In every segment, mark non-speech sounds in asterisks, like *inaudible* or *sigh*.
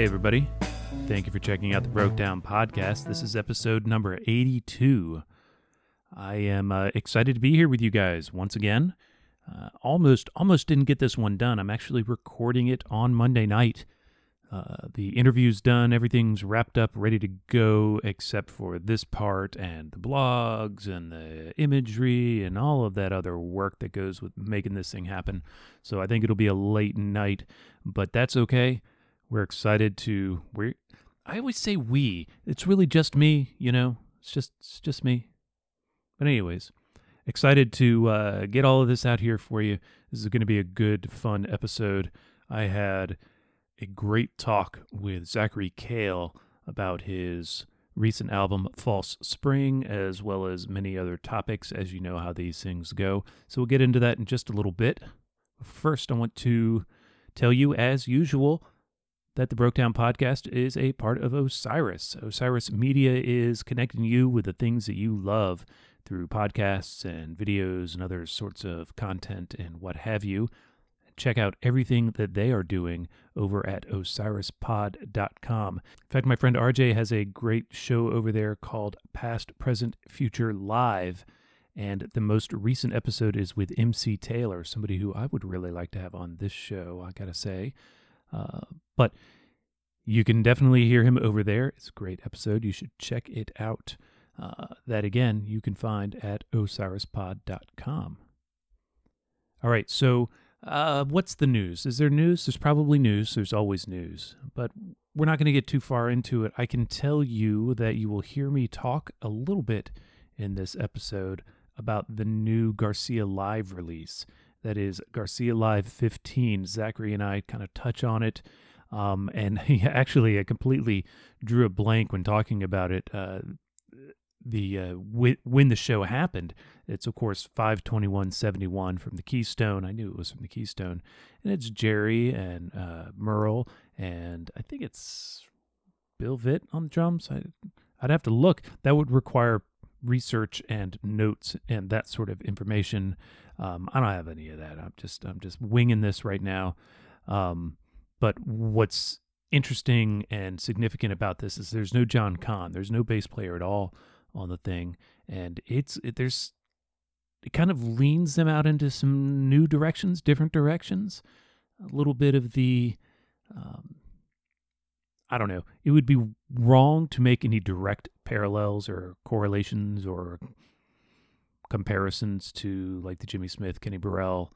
Hey, everybody. Thank you for checking out the Broke Down Podcast. This is episode number 82. I am uh, excited to be here with you guys once again. Uh, almost, almost didn't get this one done. I'm actually recording it on Monday night. Uh, the interview's done, everything's wrapped up, ready to go, except for this part and the blogs and the imagery and all of that other work that goes with making this thing happen. So I think it'll be a late night, but that's okay. We're excited to. We. I always say we. It's really just me. You know. It's just. It's just me. But anyways, excited to uh, get all of this out here for you. This is going to be a good, fun episode. I had a great talk with Zachary Cale about his recent album False Spring, as well as many other topics, as you know how these things go. So we'll get into that in just a little bit. First, I want to tell you, as usual, that the Broke Down podcast is a part of Osiris. Osiris Media is connecting you with the things that you love through podcasts and videos and other sorts of content and what have you. Check out everything that they are doing over at osirispod.com. In fact, my friend RJ has a great show over there called Past, Present, Future Live. And the most recent episode is with MC Taylor, somebody who I would really like to have on this show, I gotta say. Uh, but you can definitely hear him over there. It's a great episode. You should check it out. Uh, that again, you can find at osirispod.com. All right, so uh, what's the news? Is there news? There's probably news. There's always news. But we're not going to get too far into it. I can tell you that you will hear me talk a little bit in this episode about the new Garcia Live release. That is Garcia Live 15. Zachary and I kind of touch on it. Um, and *laughs* he actually I completely drew a blank when talking about it. Uh, the uh, w- when the show happened, it's of course 52171 from the Keystone. I knew it was from the Keystone, and it's Jerry and uh, Merle, and I think it's Bill Vitt on the drums. I, I'd have to look. That would require research and notes and that sort of information. Um, I don't have any of that. I'm just I'm just winging this right now. Um, but what's interesting and significant about this is there's no John Kahn. There's no bass player at all on the thing, and it's it, there's it kind of leans them out into some new directions, different directions. A little bit of the um, I don't know. It would be wrong to make any direct parallels or correlations or comparisons to like the Jimmy Smith, Kenny Burrell,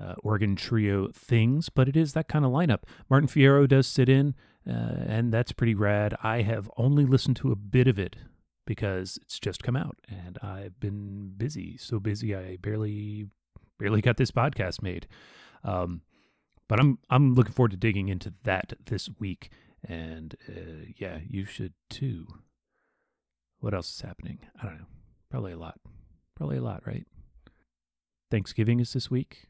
uh, organ trio things, but it is that kind of lineup. Martin Fierro does sit in, uh, and that's pretty rad. I have only listened to a bit of it because it's just come out, and I've been busy, so busy I barely barely got this podcast made. Um, but I'm I'm looking forward to digging into that this week, and uh, yeah, you should too. What else is happening? I don't know. Probably a lot. Probably a lot, right? Thanksgiving is this week.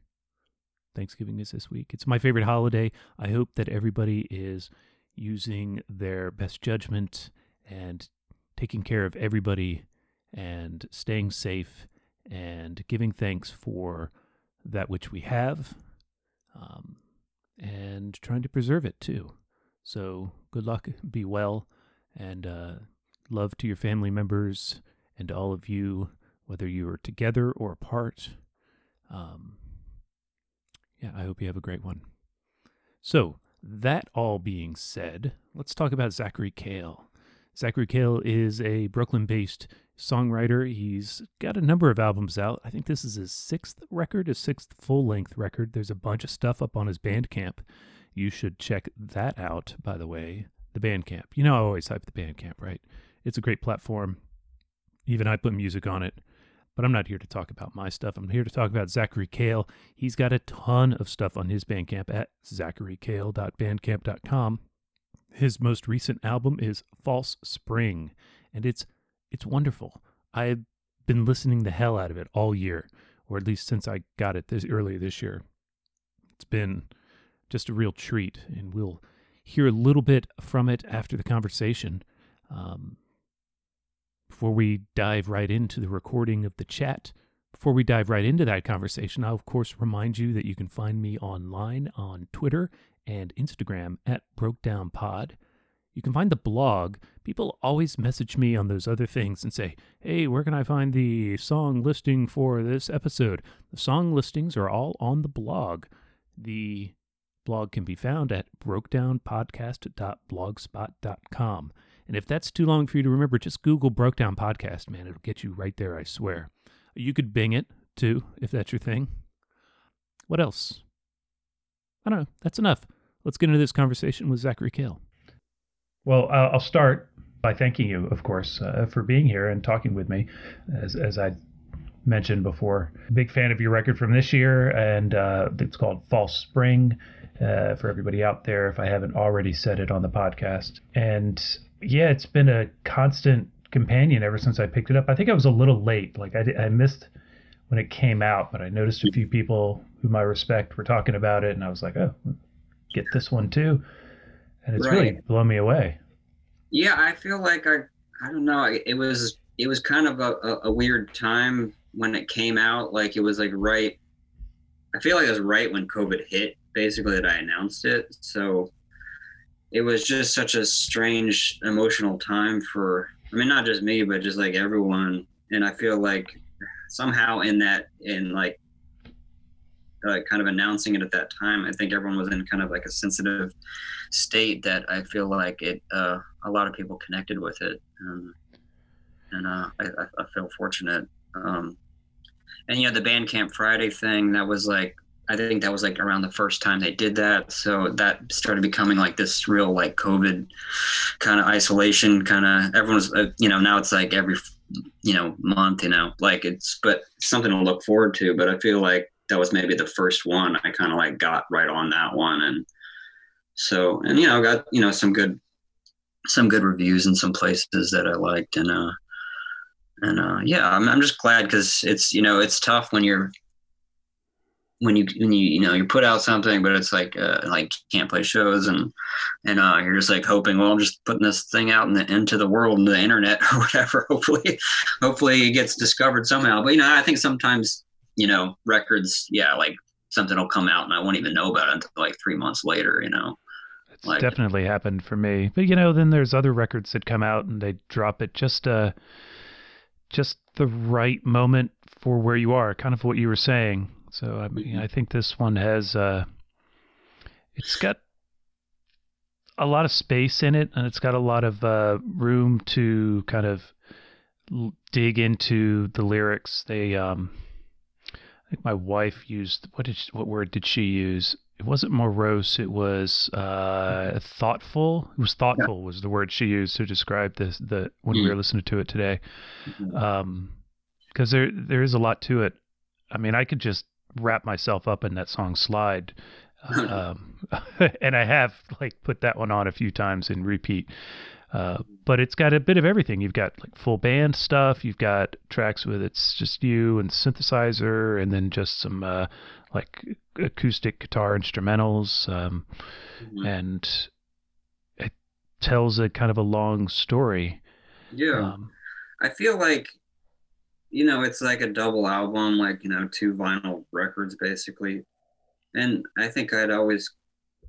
Thanksgiving is this week. It's my favorite holiday. I hope that everybody is using their best judgment and taking care of everybody and staying safe and giving thanks for that which we have um, and trying to preserve it too. So, good luck, be well, and uh, love to your family members and all of you, whether you are together or apart. Um, yeah, I hope you have a great one. So, that all being said, let's talk about Zachary Cale. Zachary Cale is a Brooklyn based songwriter. He's got a number of albums out. I think this is his sixth record, his sixth full length record. There's a bunch of stuff up on his Bandcamp. You should check that out, by the way. The Bandcamp. You know, I always hype the Bandcamp, right? It's a great platform. Even I put music on it. But I'm not here to talk about my stuff. I'm here to talk about Zachary Cale. He's got a ton of stuff on his Bandcamp at zacharycale.bandcamp.com. His most recent album is False Spring, and it's it's wonderful. I've been listening the hell out of it all year, or at least since I got it this early this year. It's been just a real treat, and we'll hear a little bit from it after the conversation. Um, before we dive right into the recording of the chat, before we dive right into that conversation, I'll of course remind you that you can find me online on Twitter and Instagram at BrokeDownPod. You can find the blog. People always message me on those other things and say, hey, where can I find the song listing for this episode? The song listings are all on the blog. The blog can be found at brokedownpodcast.blogspot.com. And if that's too long for you to remember, just Google Brokedown Podcast, man. It'll get you right there, I swear. You could Bing it too, if that's your thing. What else? I don't know. That's enough. Let's get into this conversation with Zachary Cale. Well, I'll start by thanking you, of course, uh, for being here and talking with me. As, as I mentioned before, big fan of your record from this year, and uh, it's called False Spring. Uh, for everybody out there, if I haven't already said it on the podcast, and yeah, it's been a constant companion ever since I picked it up. I think I was a little late. Like I, I missed when it came out, but I noticed a few people whom I respect were talking about it, and I was like, oh, get this one too. And it's right. really blown me away. Yeah, I feel like I, I don't know. It was, it was kind of a, a, a weird time when it came out. Like it was like right. I feel like it was right when COVID hit, basically that I announced it. So it was just such a strange emotional time for I mean not just me but just like everyone. And I feel like somehow in that in like uh, kind of announcing it at that time I think everyone was in kind of like a sensitive state that I feel like it uh, a lot of people connected with it. Um, and uh, I, I, feel fortunate. Um, and you know the Bandcamp Friday thing that was like I think that was like around the first time they did that. So that started becoming like this real like COVID kind of isolation kind of everyone's, uh, you know, now it's like every, you know, month, you know, like it's, but something to look forward to. But I feel like that was maybe the first one I kind of like got right on that one. And so, and, you know, got, you know, some good, some good reviews in some places that I liked. And, uh, and, uh, yeah, I'm, I'm just glad because it's, you know, it's tough when you're, when you when you you know you put out something but it's like uh, like can't play shows and and uh, you're just like hoping well I'm just putting this thing out in the, into the world into the internet *laughs* or whatever. Hopefully hopefully it gets discovered somehow. But you know I think sometimes you know records yeah like something will come out and I won't even know about it until like three months later you know? It's like, definitely happened for me. But you know then there's other records that come out and they drop it just uh just the right moment for where you are kind of what you were saying so I mean, I think this one has uh, it's got a lot of space in it, and it's got a lot of uh, room to kind of l- dig into the lyrics. They, um, I think my wife used what did she, what word did she use? It wasn't morose. It was uh, thoughtful. It was thoughtful yeah. was the word she used to describe this. The when mm we were listening to it today, because mm-hmm. um, there there is a lot to it. I mean, I could just wrap myself up in that song slide *laughs* um, *laughs* and i have like put that one on a few times in repeat. Uh, but it's got a bit of everything. You've got like full band stuff. You've got tracks with it's just you and synthesizer and then just some uh, like acoustic guitar instrumentals um, mm-hmm. and it tells a kind of a long story. Yeah. Um, i feel like you know, it's like a double album, like, you know, two vinyl records basically. And I think I'd always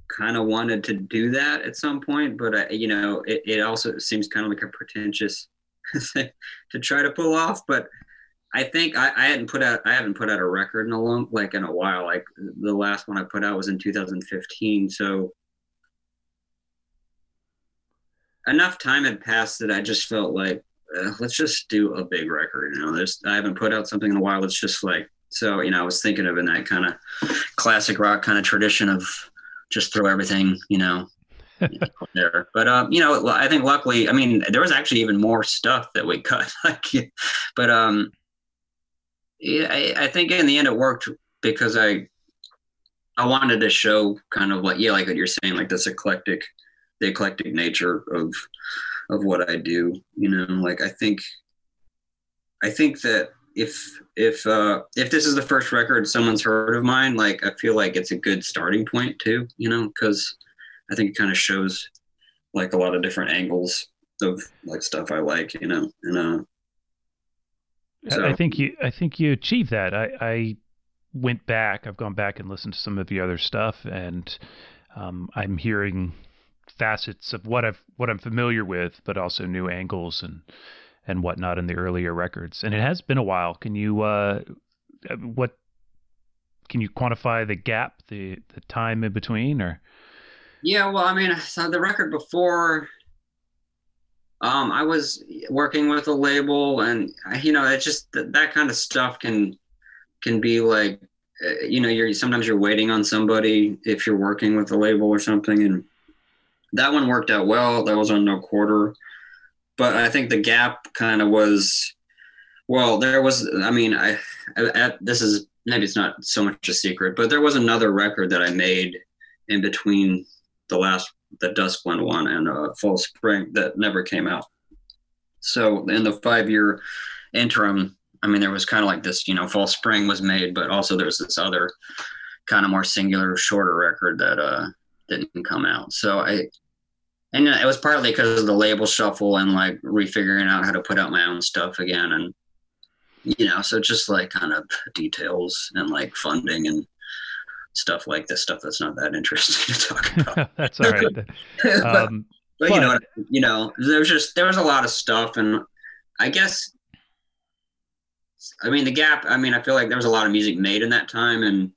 kind of wanted to do that at some point, but, I, you know, it, it also seems kind of like a pretentious *laughs* thing to try to pull off. But I think I, I hadn't put out, I haven't put out a record in a long, like in a while. Like the last one I put out was in 2015. So enough time had passed that I just felt like uh, let's just do a big record. You know, there's I haven't put out something in a while. It's just like so. You know, I was thinking of in that kind of classic rock kind of tradition of just throw everything. You know. *laughs* there, but um, you know, I think luckily, I mean, there was actually even more stuff that we cut. *laughs* like, but um, yeah, I, I think in the end it worked because I I wanted to show kind of like yeah, like what you're saying, like this eclectic, the eclectic nature of of what I do. You know, like I think I think that if if uh if this is the first record someone's heard of mine, like I feel like it's a good starting point too, you know, because I think it kind of shows like a lot of different angles of like stuff I like, you know, and uh so. I think you I think you achieved that. I, I went back, I've gone back and listened to some of the other stuff and um, I'm hearing facets of what I've what I'm familiar with, but also new angles and and whatnot in the earlier records. And it has been a while. Can you uh, uh what can you quantify the gap, the the time in between, or? Yeah, well, I mean, so the record before, um, I was working with a label, and you know, it just that, that kind of stuff can can be like, uh, you know, you're sometimes you're waiting on somebody if you're working with a label or something, and that one worked out well. That was on no quarter, but I think the gap kind of was, well, there was. I mean, I, at, this is maybe it's not so much a secret, but there was another record that I made in between the last the Duskland one and uh, False Spring that never came out. So in the five year interim, I mean, there was kind of like this, you know, False Spring was made, but also there's this other kind of more singular, shorter record that uh, didn't come out. So I, and it was partly because of the label shuffle and like refiguring out how to put out my own stuff again. And, you know, so just like kind of details and like funding and stuff like this stuff that's not that interesting to talk *laughs* about. that's all right. *laughs* but, um, but, you know, you know, there's just there was a lot of stuff, and I guess, I mean, the gap. I mean, I feel like there was a lot of music made in that time, and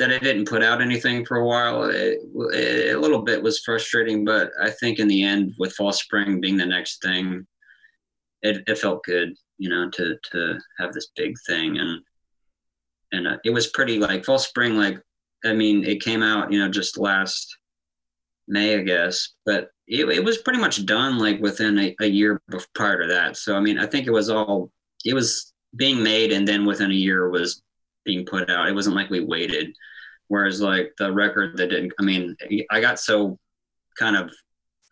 that I didn't put out anything for a while. It, it, a little bit was frustrating, but I think in the end, with False Spring being the next thing, it, it felt good, you know, to to have this big thing, and and uh, it was pretty like False Spring, like I mean, it came out, you know, just last May, I guess, but it, it was pretty much done like within a, a year prior to that. So, I mean, I think it was all, it was being made and then within a year was being put out. It wasn't like we waited. Whereas like the record that didn't, I mean, I got so kind of,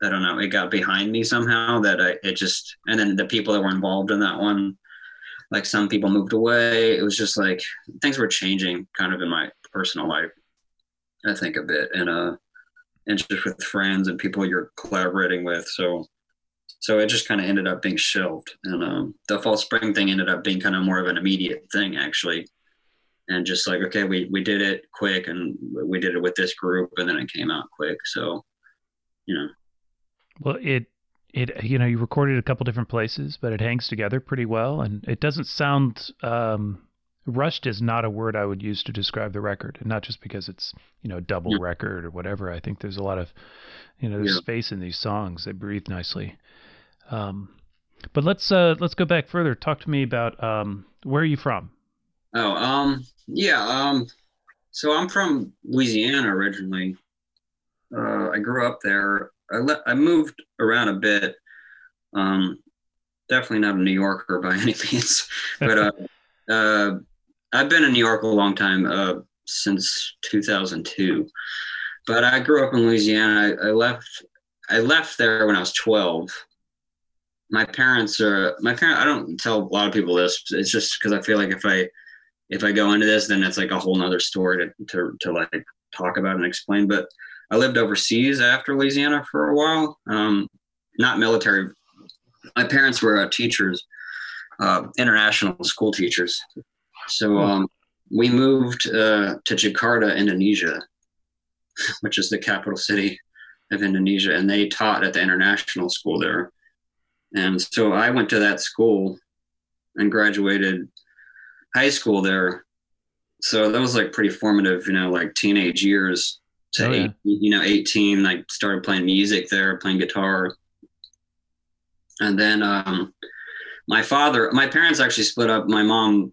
I don't know, it got behind me somehow that I, it just, and then the people that were involved in that one, like some people moved away. It was just like things were changing kind of in my personal life. I think a bit, and uh, and just with friends and people you're collaborating with. So, so it just kind of ended up being shelved, and um, the False Spring thing ended up being kind of more of an immediate thing actually, and just like okay, we we did it quick, and we did it with this group, and then it came out quick. So, you know, well, it it you know you recorded a couple different places, but it hangs together pretty well, and it doesn't sound um rushed is not a word I would use to describe the record, and not just because it's you know double yeah. record or whatever. I think there's a lot of you know there's yeah. space in these songs. They breathe nicely. Um, but let's uh, let's go back further. Talk to me about um, where are you from? Oh, um, yeah. Um, so I'm from Louisiana originally. Uh, I grew up there. I le- I moved around a bit. Um, definitely not a New Yorker by *laughs* any means, but uh, *laughs* uh, I've been in New York a long time, uh, since 2002. But I grew up in Louisiana. I, I, left. I left there when I was 12. My parents are my parents. I don't tell a lot of people this. It's just because I feel like if I if I go into this, then it's like a whole nother story to, to to like talk about and explain. But I lived overseas after Louisiana for a while. Um, not military. My parents were uh, teachers, uh, international school teachers. So hmm. um, we moved uh, to Jakarta, Indonesia, *laughs* which is the capital city of Indonesia, and they taught at the international school there. And so I went to that school and graduated high school there. So that was like pretty formative, you know, like teenage years to oh, yeah. eight, you know, 18, like started playing music there, playing guitar. And then um, my father, my parents actually split up. My mom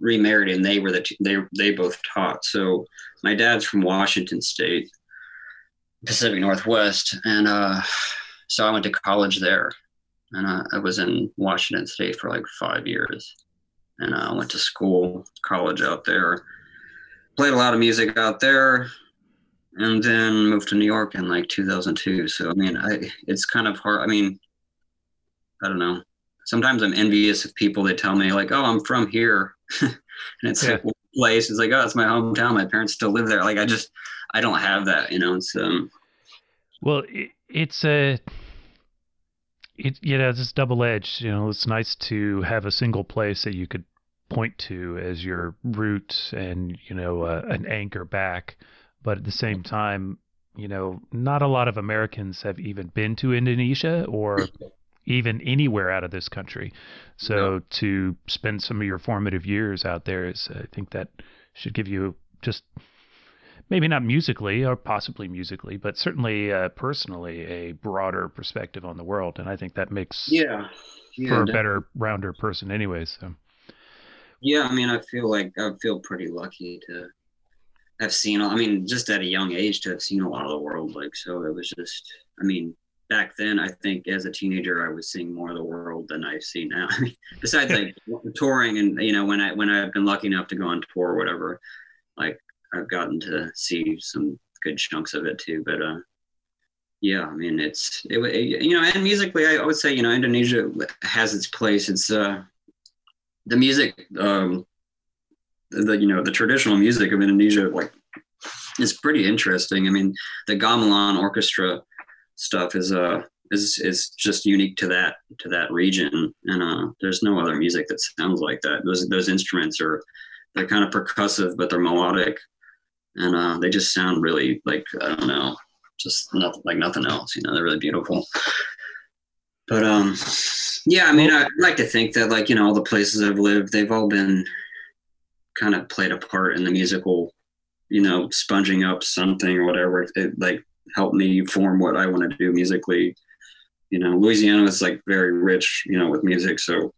remarried and they were the t- they they both taught. So my dad's from Washington State, Pacific Northwest, and uh, so I went to college there, and uh, I was in Washington State for like five years, and I uh, went to school, college out there, played a lot of music out there, and then moved to New York in like 2002. So I mean, I it's kind of hard. I mean, I don't know sometimes I'm envious of people that tell me like, "Oh, I'm from here," *laughs* and it's yeah. like place. It's like, "Oh, it's my hometown. My parents still live there." Like, I just I don't have that, you know. It's um. Well, it's a. It you know it's double edged. You know, it's nice to have a single place that you could point to as your root and you know uh, an anchor back, but at the same time, you know, not a lot of Americans have even been to Indonesia or even anywhere out of this country. So no. to spend some of your formative years out there is, I think that should give you just maybe not musically or possibly musically, but certainly uh, personally a broader perspective on the world. And I think that makes yeah, yeah for a better rounder person, anyways. So. Yeah, I mean, I feel like I feel pretty lucky to have seen. I mean, just at a young age to have seen a lot of the world. Like, so it was just. I mean, back then, I think as a teenager, I was seeing more of the world than I see now. *laughs* Besides, like *laughs* touring, and you know, when I when I've been lucky enough to go on tour or whatever, like I've gotten to see some good chunks of it too. But uh, yeah, I mean, it's it, it you know, and musically, I would say you know, Indonesia has its place. It's uh, the music, um, the you know, the traditional music of Indonesia, like, is pretty interesting. I mean, the gamelan orchestra stuff is uh is is just unique to that to that region, and uh, there's no other music that sounds like that. Those those instruments are they're kind of percussive, but they're melodic, and uh, they just sound really like I don't know, just nothing like nothing else. You know, they're really beautiful. But um, yeah, I mean, I like to think that like you know all the places I've lived, they've all been kind of played a part in the musical, you know, sponging up something or whatever. It like helped me form what I want to do musically. You know, Louisiana is like very rich, you know, with music. So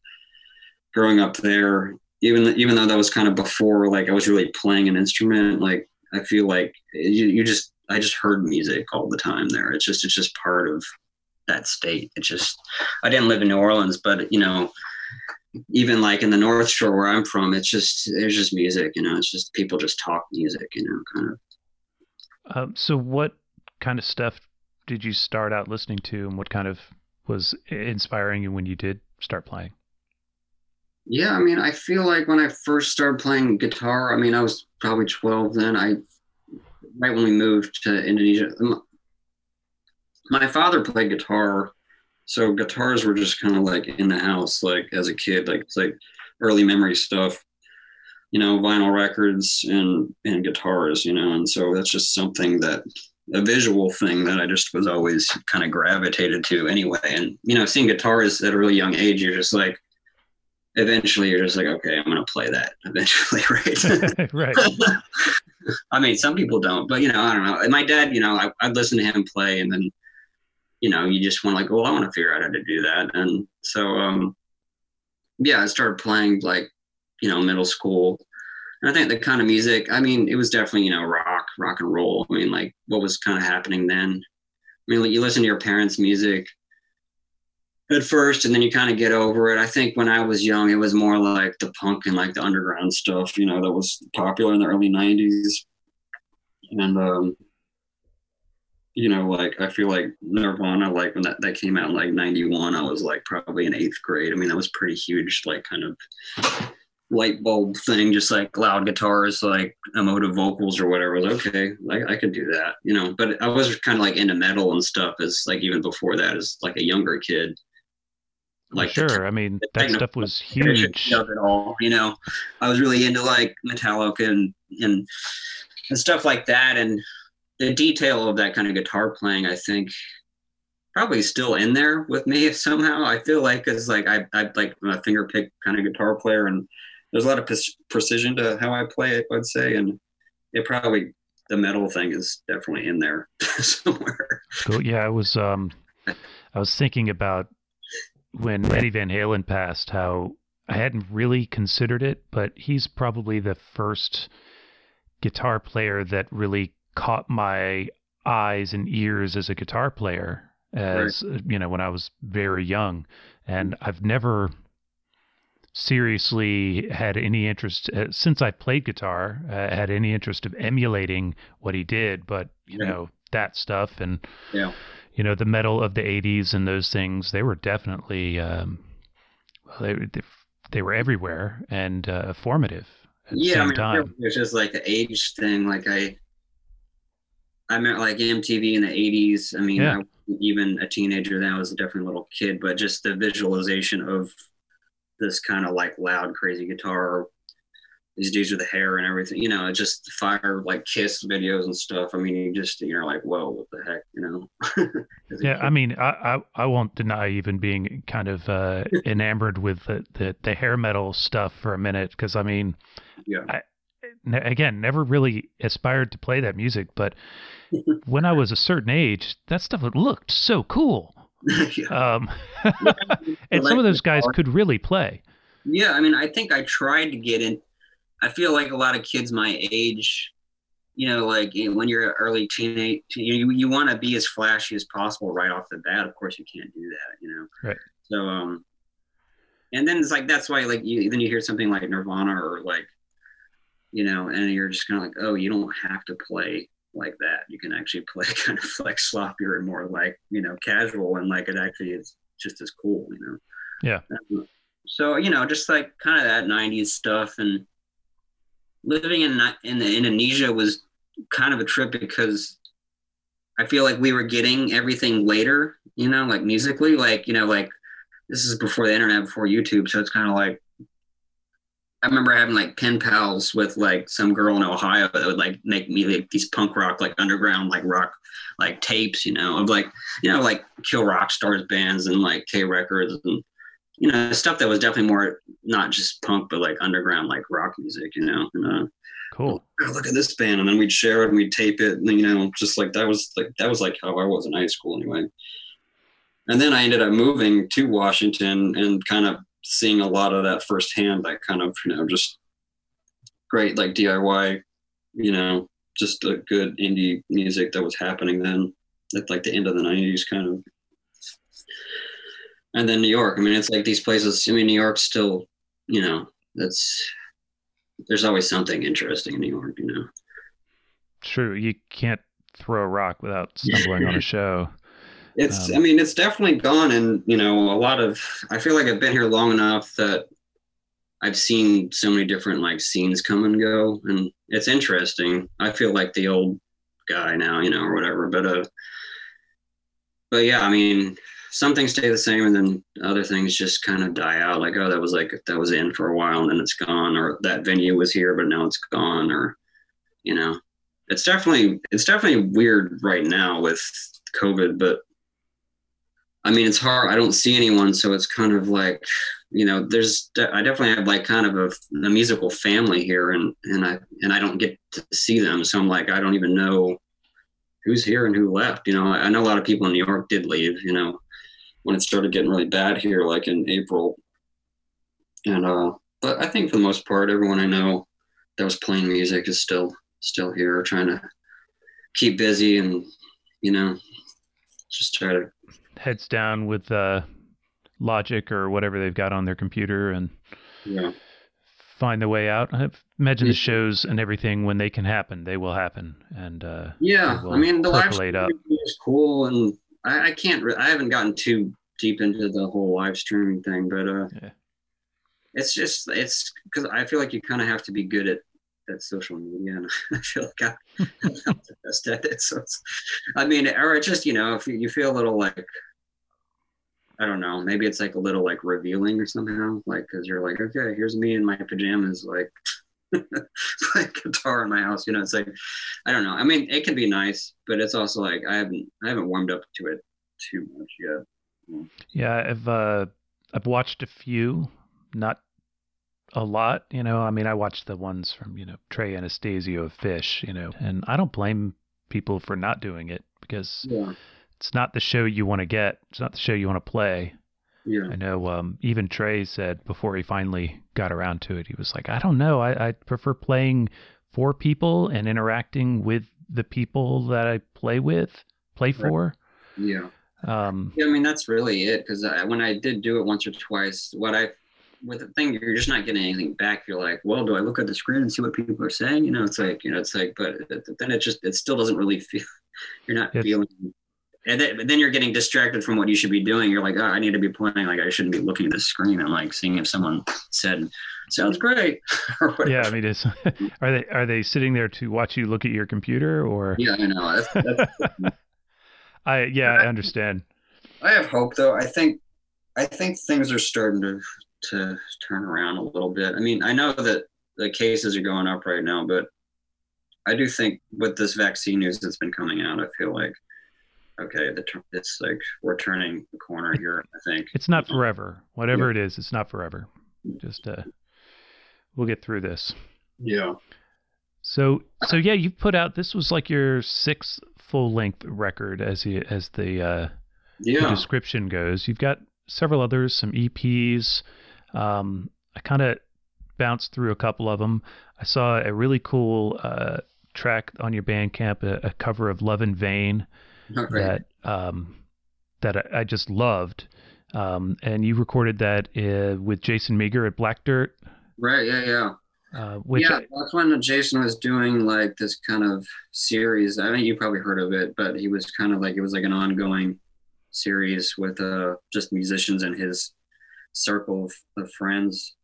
growing up there, even even though that was kind of before like I was really playing an instrument, like I feel like you, you just I just heard music all the time there. It's just it's just part of that state. It just I didn't live in New Orleans, but you know, even like in the North Shore where I'm from, it's just there's just music. You know, it's just people just talk music. You know, kind of. Um, so what kind of stuff did you start out listening to, and what kind of was inspiring you when you did start playing? Yeah, I mean, I feel like when I first started playing guitar, I mean, I was probably 12 then. I right when we moved to Indonesia. My father played guitar, so guitars were just kind of like in the house, like as a kid, like it's like early memory stuff, you know, vinyl records and and guitars, you know, and so that's just something that a visual thing that I just was always kind of gravitated to anyway. And you know, seeing guitars at a really young age, you're just like eventually you're just like, okay, I'm going to play that *laughs* eventually, right? *laughs* right. *laughs* I mean, some people don't, but you know, I don't know. My dad, you know, I, I'd listen to him play, and then, you know, you just want like, well, I want to figure out how to do that, and so, um, yeah, I started playing like, you know, middle school. And I think the kind of music, I mean, it was definitely, you know, rock, rock and roll. I mean, like what was kind of happening then. I mean, like, you listen to your parents' music, at first and then you kind of get over it. I think when I was young, it was more like the punk and like the underground stuff, you know, that was popular in the early 90s. And, um, you know, like I feel like Nirvana, like when that, that came out in like 91, I was like probably in eighth grade. I mean, that was pretty huge, like kind of light bulb thing, just like loud guitars, like emotive vocals or whatever. Okay, like I could do that, you know. But I was kind of like into metal and stuff as like even before that as like a younger kid like sure. The, i mean that stuff was huge. of it all you know? I was really into like metallica and, and and stuff like that and the detail of that kind of guitar playing i think probably still in there with me *laughs* somehow. I feel like it's like i i like a finger pick kind of guitar player and there's a lot of pre- precision to how i play it i'd say and it probably the metal thing is definitely in there *laughs* somewhere. Cool. Yeah i was um i was thinking about when Eddie Van Halen passed, how I hadn't really considered it, but he's probably the first guitar player that really caught my eyes and ears as a guitar player as right. you know when I was very young and I've never seriously had any interest uh, since I played guitar uh, had any interest of emulating what he did but you yeah. know that stuff and yeah you know the metal of the 80s and those things they were definitely um, they, they, they were everywhere and uh, formative at yeah, the same I mean, time it's just like the age thing like i i meant like mtv in the 80s i mean yeah. I even a teenager then i was a different little kid but just the visualization of this kind of like loud crazy guitar these dudes with the hair and everything, you know, just fire like kiss videos and stuff. I mean, you just you're like, whoa, what the heck, you know? *laughs* yeah, I mean, I, I, I won't deny even being kind of uh, *laughs* enamored with the, the, the hair metal stuff for a minute because I mean, yeah. I, again, never really aspired to play that music, but when I was a certain age, that stuff looked so cool. *laughs* yeah. Um, and some of those guys could really play. Yeah, I mean, I think I tried to get in I feel like a lot of kids my age, you know, like when you're early teenage, you you want to be as flashy as possible right off the bat. Of course, you can't do that, you know. Right. So, um, and then it's like that's why like you then you hear something like Nirvana or like, you know, and you're just kind of like, oh, you don't have to play like that. You can actually play *laughs* kind of like sloppier and more like you know casual, and like it actually is just as cool, you know. Yeah. Um, so you know, just like kind of that '90s stuff and living in in Indonesia was kind of a trip because I feel like we were getting everything later, you know, like musically, like you know, like this is before the internet, before YouTube, so it's kind of like I remember having like pen pals with like some girl in Ohio that would like make me like these punk rock, like underground, like rock, like tapes, you know, of like, you know, like Kill Rock Stars bands and like K Records and you know, stuff that was definitely more not just punk, but like underground, like rock music, you know. And, uh, cool. Oh, look at this band, and then we'd share it and we'd tape it, and you know, just like that was like that was like how I was in high school anyway. And then I ended up moving to Washington and kind of seeing a lot of that firsthand. That kind of you know just great like DIY, you know, just a good indie music that was happening then at like the end of the '90s, kind of and then New York. I mean, it's like these places. I mean, New York's still, you know, that's there's always something interesting in New York, you know. True, you can't throw a rock without stumbling on a *laughs* show. It's, um, I mean, it's definitely gone, and you know, a lot of. I feel like I've been here long enough that I've seen so many different like scenes come and go, and it's interesting. I feel like the old guy now, you know, or whatever. But uh, but yeah, I mean, some things stay the same and then other things just kind of die out like oh that was like that was in for a while and then it's gone or that venue was here but now it's gone or you know. It's definitely it's definitely weird right now with covid but i mean it's hard i don't see anyone so it's kind of like you know there's i definitely have like kind of a, a musical family here and and i and i don't get to see them so i'm like i don't even know who's here and who left you know. I know a lot of people in new york did leave you know when it started getting really bad here, like in April. And uh, but I think for the most part, everyone I know that was playing music is still still here, trying to keep busy and you know just try to heads down with uh, Logic or whatever they've got on their computer and yeah. find the way out. I imagine the shows and everything when they can happen, they will happen. And uh, yeah, I mean the live stream is cool, and I, I can't. Re- I haven't gotten too deep into the whole live streaming thing, but uh, yeah. it's just it's because I feel like you kind of have to be good at at social media, and *laughs* I feel like I, *laughs* am not the best at it. So it's, I mean, or just you know, if you feel a little like I don't know, maybe it's like a little like revealing or somehow, like because you're like, okay, here's me in my pajamas, like *laughs* playing guitar in my house. You know, it's like I don't know. I mean, it can be nice, but it's also like I haven't I haven't warmed up to it too much yet. Yeah, I've uh, I've watched a few, not a lot. You know, I mean, I watched the ones from you know Trey Anastasio of Phish. You know, and I don't blame people for not doing it because yeah. it's not the show you want to get. It's not the show you want to play. Yeah. I know. Um, even Trey said before he finally got around to it, he was like, I don't know. I, I prefer playing for people and interacting with the people that I play with, play for. Yeah. Um, yeah, I mean that's really it. Because when I did do it once or twice, what I with the thing you're just not getting anything back. You're like, well, do I look at the screen and see what people are saying? You know, it's like you know, it's like, but then it just it still doesn't really feel. *laughs* You're not feeling. And then, then you're getting distracted from what you should be doing. You're like, oh, I need to be playing. Like I shouldn't be looking at the screen and like seeing if someone said, "Sounds great." *laughs* yeah, I mean, is, *laughs* are they are they sitting there to watch you look at your computer or? Yeah, I know. That's, that's I yeah, I understand. I have hope though. I think I think things are starting to to turn around a little bit. I mean, I know that the cases are going up right now, but I do think with this vaccine news that's been coming out, I feel like okay, the it's like we're turning the corner here. I think it's not forever. Whatever yeah. it is, it's not forever. Just uh, we'll get through this. Yeah. So so yeah, you put out this was like your sixth full length record as the as the uh, yeah. the description goes. You've got several others, some EPs. Um, I kind of bounced through a couple of them. I saw a really cool uh, track on your Bandcamp, a, a cover of "Love in Vain," that um, that I, I, just loved. Um, and you recorded that uh, with Jason Meagher at Black Dirt. Right. Yeah. Yeah. Uh, which yeah, I, that's when Jason was doing like this kind of series. I mean, you probably heard of it, but he was kind of like it was like an ongoing series with uh just musicians and his circle of, of friends.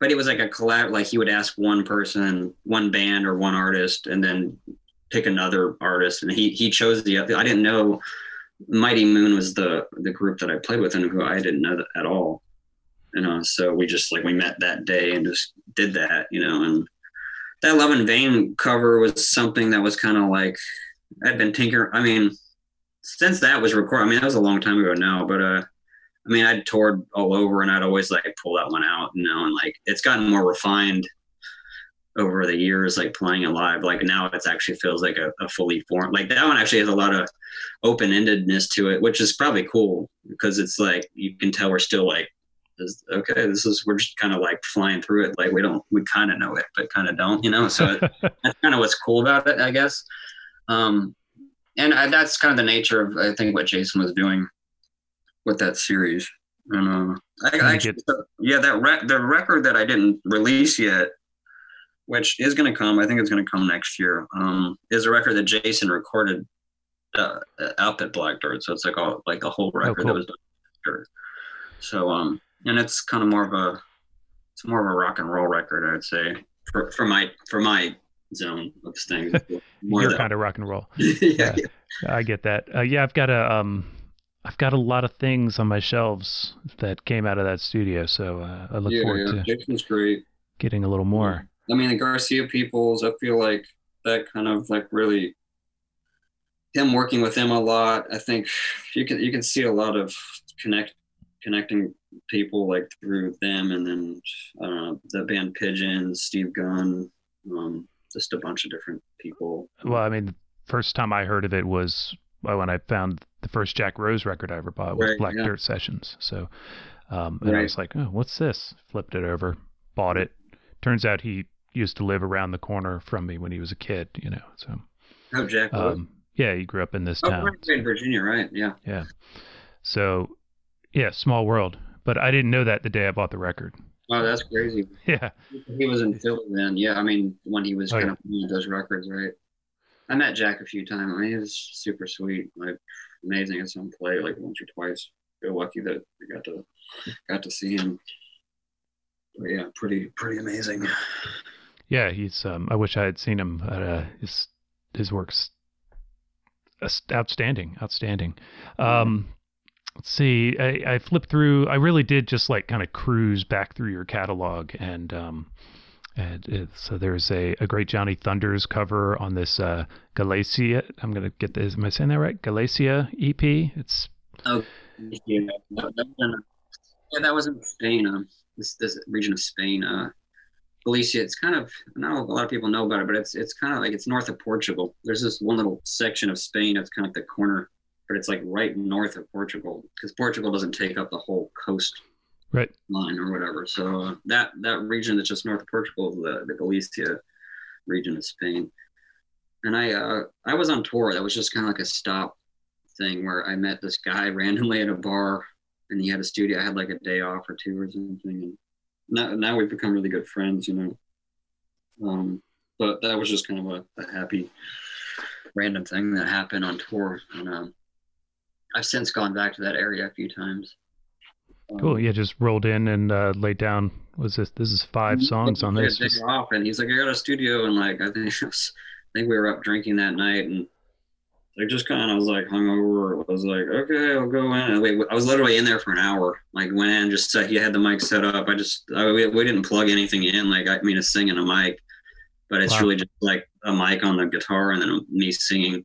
But it was like a collab. Like he would ask one person, one band, or one artist, and then pick another artist. And he he chose the. I didn't know Mighty Moon was the the group that I played with, and who I didn't know at all you know so we just like we met that day and just did that you know and that love in vain cover was something that was kind of like i'd been tinkering i mean since that was recorded i mean that was a long time ago now but uh i mean i'd toured all over and i'd always like pull that one out you know and like it's gotten more refined over the years like playing it live. Like now it's actually feels like a, a fully formed like that one actually has a lot of open-endedness to it which is probably cool because it's like you can tell we're still like is okay this is we're just kind of like flying through it like we don't we kind of know it but kind of don't you know? So *laughs* that's kind of what's cool about it i guess. Um and I, that's kind of the nature of i think what jason was doing with that series. And uh i, actually yeah that re- the record that i didn't release yet which is going to come i think it's going to come next year um is a record that jason recorded uh, up at black dirt so it's like all like a whole oh, record oh, cool. that was done. So um and it's kind of more of a it's more of a rock and roll record, I'd say, for, for my for my zone of things. *laughs* More You're kind of rock and roll. *laughs* yeah, yeah, I get that. Uh, yeah, I've got a um, I've got a lot of things on my shelves that came out of that studio, so uh, I look yeah, forward yeah. to Jason's great. Getting a little more. I mean, the Garcia peoples. I feel like that kind of like really him working with them a lot. I think you can you can see a lot of connect connecting people like through them, and then I the band Pigeons, Steve Gunn, um, just a bunch of different people. Well, I mean, the first time I heard of it was when I found the first Jack Rose record I ever bought was right, Black yeah. Dirt Sessions. So, um, and right. I was like, oh, what's this? Flipped it over, bought it. Turns out he used to live around the corner from me when he was a kid, you know. So, oh, Jack. Um, yeah, he grew up in this oh, town. in Virginia, right? Yeah. Yeah. So, yeah, small world but I didn't know that the day I bought the record. Oh, that's crazy. *laughs* Yeah. He was in Philly then. Yeah, I mean, when he was oh, kind yeah. of playing those records, right? I met Jack a few times. I mean, he was super sweet, like amazing at some play, like once or twice. Feel lucky that we got to got to see him. But yeah, pretty pretty amazing. Yeah, he's. Um, I wish I had seen him. Uh, his his works outstanding, outstanding. Um, let's see I, I flipped through i really did just like kind of cruise back through your catalog and um and it, so there's a, a great johnny thunders cover on this uh galacia i'm gonna get this am i saying that right? Galacia ep it's oh yeah yeah that was in spain um this this region of spain uh Galicia, it's kind of don't a lot of people know about it, but it's it's kind of like it's north of Portugal. There's this one little section of Spain that's kind of the corner but it's like right north of Portugal because Portugal doesn't take up the whole coast right line or whatever. So uh, that that region that's just north of Portugal the, the Galicia region of Spain. And I uh, I was on tour. That was just kind of like a stop thing where I met this guy *laughs* randomly at a bar, and he had a studio. I had like a day off or two or something, and now now we've become really good friends, you know. Um, but that was just kind of a, a happy random thing that happened on tour, and um, I've since gone back to that area a few times. Um, cool. Yeah, just rolled in and uh, laid down. Was this? This is five songs on this. Off, and he's like, I got a studio, and like I think was, I think we were up drinking that night, and like just kind of was like hungover. I was like, okay, I'll go in. And wait, I was literally in there for an hour. Like went in, just set, he had the mic set up. I just I, we, we didn't plug anything in. Like I mean, a singing a mic, but it's Wow. really just like a mic on the guitar and then me singing.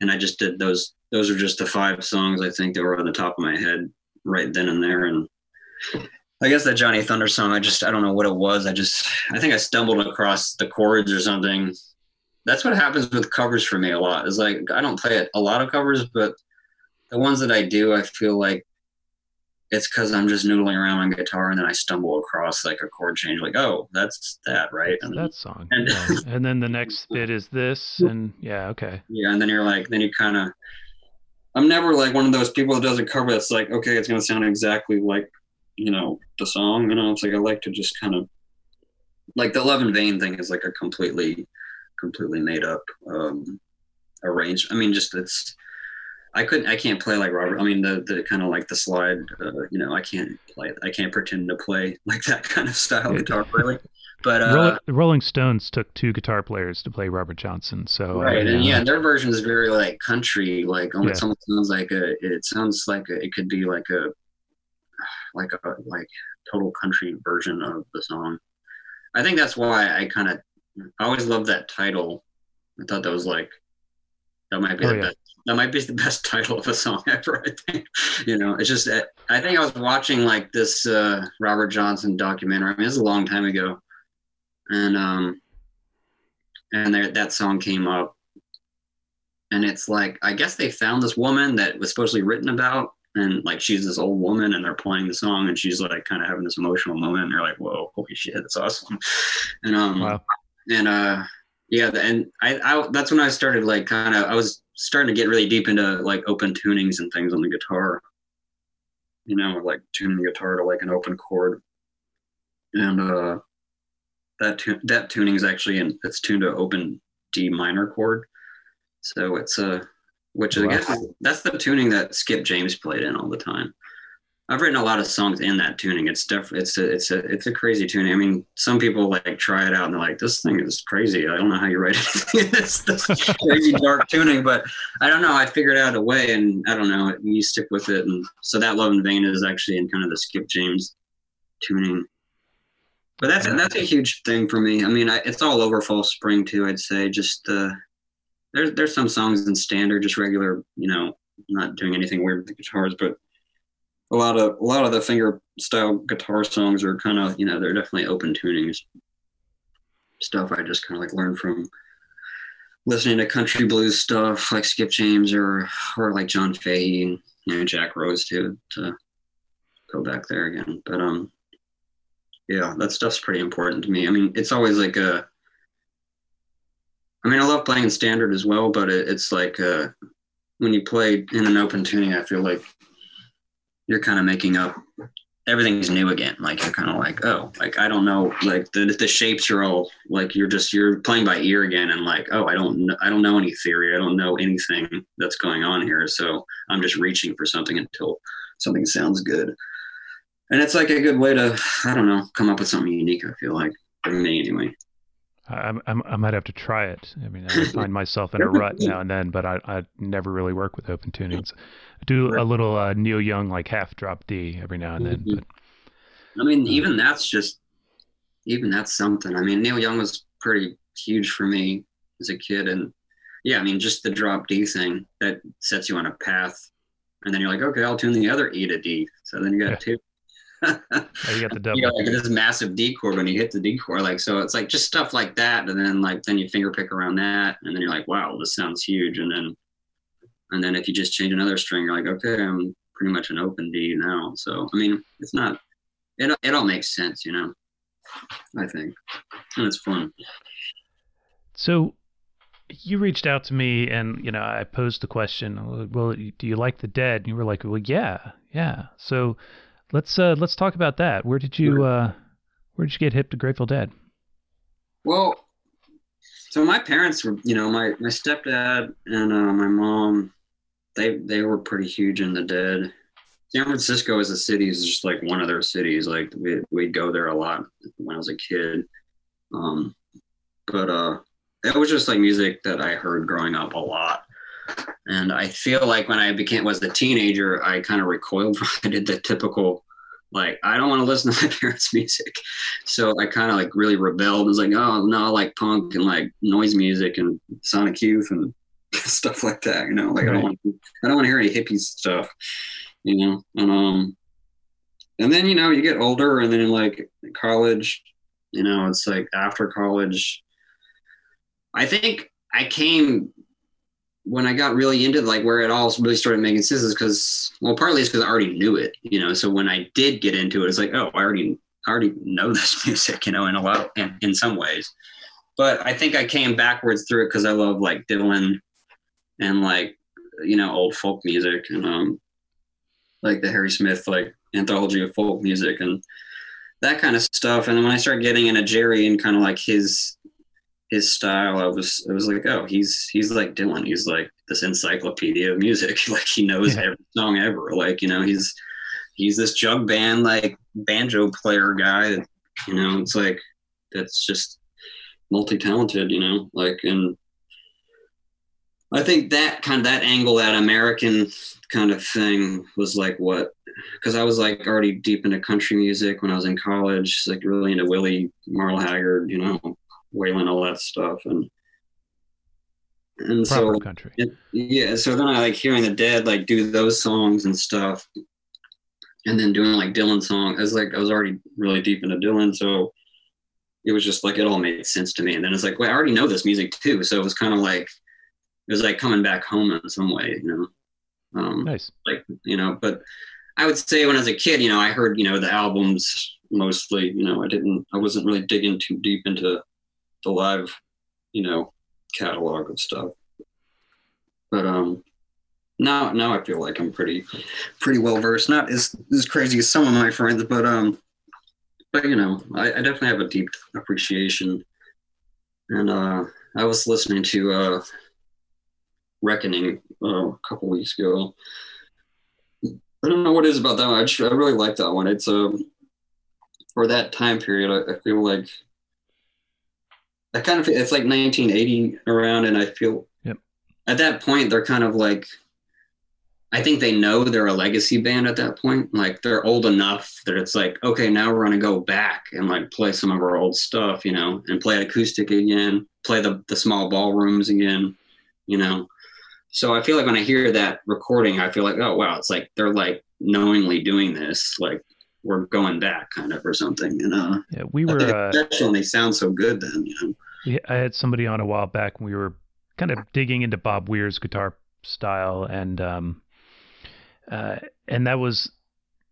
And I just did those. Those are just the five songs I think that were on the top of my head right then and there. And I guess that Johnny Thunder song, I just I don't know what it was. I just I think I stumbled across the chords or something. That's what happens with covers for me a lot. Is like I don't play a lot of covers, but the ones that I do, I feel like it's because I'm just noodling around on guitar and then I stumble across like a chord change, like oh that's that right, and that song. and- Yeah. and then the next bit is this, and yeah, okay. yeah, and then you're like then you kind of. I'm never like one of those people that does a cover that's like okay, it's gonna sound exactly like you know the song. You know, it's like I like to just kind of like the Love in Vain thing is like a completely completely made up um arranged. I mean, just it's I couldn't I can't play like Robert. I mean, the the kind of like the slide. Uh, you know, I can't play. I can't pretend to play *laughs* like that kind of style guitar really. But uh, Roll- Rolling Stones took two guitar players to play Robert Johnson, so uh, right and yeah. their version is very like country like Yeah. almost almost sounds like a it sounds like a, it could be like a like a like total country version of the song i think that's why i kind of i always loved that title i thought that was like that might be Oh, the yeah. best that might be the best *laughs* title of a song ever i think you know it's just i think i was watching like this uh robert johnson documentary i mean is a long time ago and um and there, that song came up. And it's like i guess they found this woman that was supposedly written about. And like she's this old woman and they're playing the song and she's like kind of having this emotional moment. And they're like whoa holy shit that's awesome. *laughs* And um Wow. and uh yeah and I, I that's when i started like kind of i was starting to get really deep into like open tunings and things on the guitar. You know like tuning the guitar to like an open chord. And uh that tu- that tuning is actually in it's tuned to open d minor chord so it's uh which i Wow. guess that's the tuning that skip james played in all the time I've written a lot of songs in that tuning. It's definitely it's a it's a it's a crazy tuning. I mean, some people like try it out and they're like, "This thing is crazy. I don't know how you write *laughs* anything in this, this crazy dark tuning." But I don't know. I figured out a way, and I don't know. You stick with it, and so that "Love in Vain" is actually in kind of the Skip James tuning. But that's that's a huge thing for me. I mean, I, it's all over False Spring too. I'd say just uh, there's there's some songs in standard, just regular, you know, not doing anything weird with the guitars, but a lot of a lot of the finger style guitar songs are kind of you know they're definitely open tunings stuff i just kind of like learned from listening to country blues stuff like skip james or or like john fahey and you know jack rose too to go back there again but um yeah that stuff's pretty important to me. I mean it's always like a i mean i love playing in standard as well but it, it's like uh when you play in an open tuning i feel like you're kind of making up everything's new again. Like you're kind of like oh like i don't know like the, the shapes are all like you're just you're playing by ear again and like oh i don't know i don't know any theory. I don't know anything that's going on here. So i'm just reaching for something until something sounds good and it's like a good way to i don't know come up with something unique i feel like for me anyway I, I'm, I might have to try it. I mean, I *laughs* find myself in a rut now and then, but I, I never really work with open tunings. I do a little uh, Neil Young like half drop D every now and then. Mhm. But I mean, even that's just, even that's something. I mean, Neil Young was pretty huge for me as a kid, and yeah, I mean, just the drop D thing that sets you on a path, and then you're like, okay, I'll tune the other E to D. So then you got Yeah. two. You got the double. *laughs* you got like this massive D chord when you hit the D chord, like so. It's like just stuff like that, and then like then you finger pick around that, and then you're like, wow, this sounds huge, and then, and then if you just change another string, you're like, okay, I'm pretty much an open D now. So I mean, it's not, it it all makes sense, you know. I think, and it's fun. So you reached out to me and, you know, I posed the question, well, do you like the dead? And you were like, well, yeah, yeah. So let's, uh, let's talk about that. Where did you, uh, where did you get hip to Grateful Dead? Well, so my parents were, you know, my my stepdad and uh, my mom, they they were pretty huge in the dead. San Francisco as a city is just like one of their cities. Like we we'd go there a lot when I was a kid. Um, but uh, it was just like music that I heard growing up a lot. And I feel like when I became was a teenager, I kind of recoiled *laughs* from I did the typical like I don't want to listen to my *laughs* parents' music. So I kind of like really rebelled. I was like, oh no, I like punk and like noise music and Sonic Youth and *laughs* stuff like that. You know, like right. I don't want I don't want to hear any hippie stuff. You know, and um, and then you know you get older, and then like college, you know, it's like after college. I think I came when I got really into like where it all really started making sense is because well partly it's because I already knew it, you know. So when I did get into it, it's like, oh, I already I already know *laughs* this music, you know, in a lot in, in some ways. But I think I came backwards through it because I love like Dylan and like you know old folk music and um like the Harry Smith like anthology of folk music and that kind of stuff. And then when I started getting into Jerry and kind of like his his style, I was it was like, oh, he's he's like Dylan. He's like this encyclopedia of music. *laughs* like he knows yeah. every song ever. Like you know, he's he's this jug band like banjo player guy. That, you know, it's like that's just multi talented. You know, like and I think that kind of that angle, that American kind of thing, was like what because I was like already deep into country music when I was in college, like really into Willie Merle Haggard, you know, Waylon, all that stuff, and and Proper so country. It, yeah, so then I like hearing the Dead like do those songs and stuff, and then doing like Dylan songs. I was like I was already really deep into Dylan, so it was just like it all made sense to me. And then it's like, well, I already know this music too, so it was kind of like it was like coming back home in some way, you know. Um, nice. Like you know, but I would say when I was a kid, you know, I heard you know the albums mostly. You know, I didn't, I wasn't really digging too deep into the live, you know, catalog of stuff. But um, now now I feel like I'm pretty pretty well versed. Not as as crazy as some of my friends, but um, but you know, I, I definitely have a deep appreciation. And uh, I was listening to uh, Reckoning uh, a couple weeks ago. I don't know what it is about that one. I, just, I really like that one. It's um for that time period. I, I feel like I kind of it's like 1980 around, and I feel yep. at that point they're kind of like I think they know they're a legacy band at that point. Like they're old enough that it's like, okay, now we're gonna go back and like play some of our old stuff, you know, and play acoustic again, play the the small ballrooms again, you know. So I feel like when I hear that recording, I feel like, oh wow, it's like they're like knowingly doing this, like we're going back kind of or something, you know. Yeah, we were uh, they sound so good then, you know. Yeah, I had somebody on a while back and we were kind of digging into Bob Weir's guitar style and um uh and that was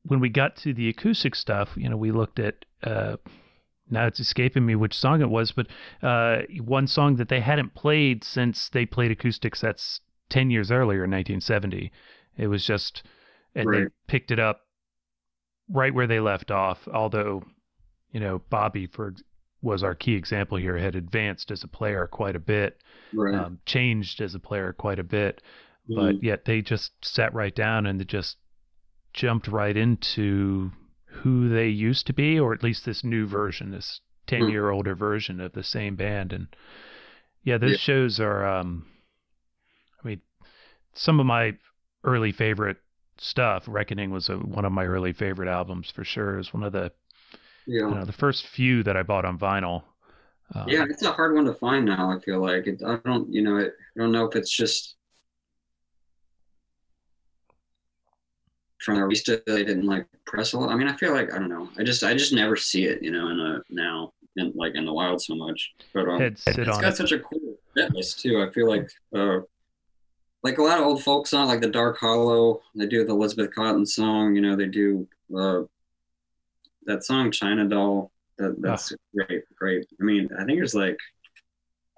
when we got to the acoustic stuff, you know, we looked at uh now it's escaping me which song it was, but uh, one song that they hadn't played since they played acoustic sets 10 years earlier in 1970. It was just, and right. they picked it up right where they left off. Although, you know, Bobby for was our key example here had advanced as a player quite a bit, right. um, changed as a player quite a bit, mm-hmm. but yet they just sat right down and they just jumped right into who they used to be, or at least this new version, this 10 mm. year older version of the same band. And yeah, those yeah. shows are, um, I mean, some of my early favorite stuff. Reckoning was a, one of my early favorite albums for sure. It was one of the yeah. you know, the first few that I bought on vinyl. Um, yeah, it's a hard one to find now. I feel like it, I don't, you know, it, I don't know if it's just from the Arista they didn't like press a lot. I mean, I feel like I don't know. I just I just never see it, you know, in a now in like in the wild so much. But um, it's got it. such a cool list too. I feel like uh, like a lot of old folk songs, like the Dark Hollow. They do the Elizabeth Cotten song. You know, they do uh, that song China Doll. That, that's great, great. I mean, I think there's like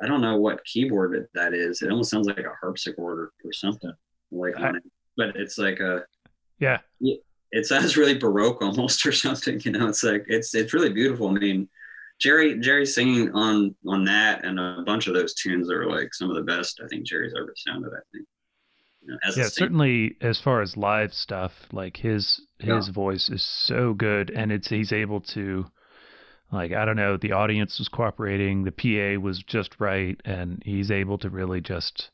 I don't know what keyboard that is. It almost sounds like a harpsichord or, or something like on it, but it's like a yeah. It sounds really baroque almost *laughs* or something. You know, it's like it's it's really beautiful. I mean, Jerry Jerry singing on on that and a bunch of those tunes are like some of the best I think Jerry's ever sounded. I think know, yeah, certainly as far as live stuff, like his his yeah. voice is so good, and it's he's able to, like I don't know, the audience was cooperating, the PA was just right, and he's able to really just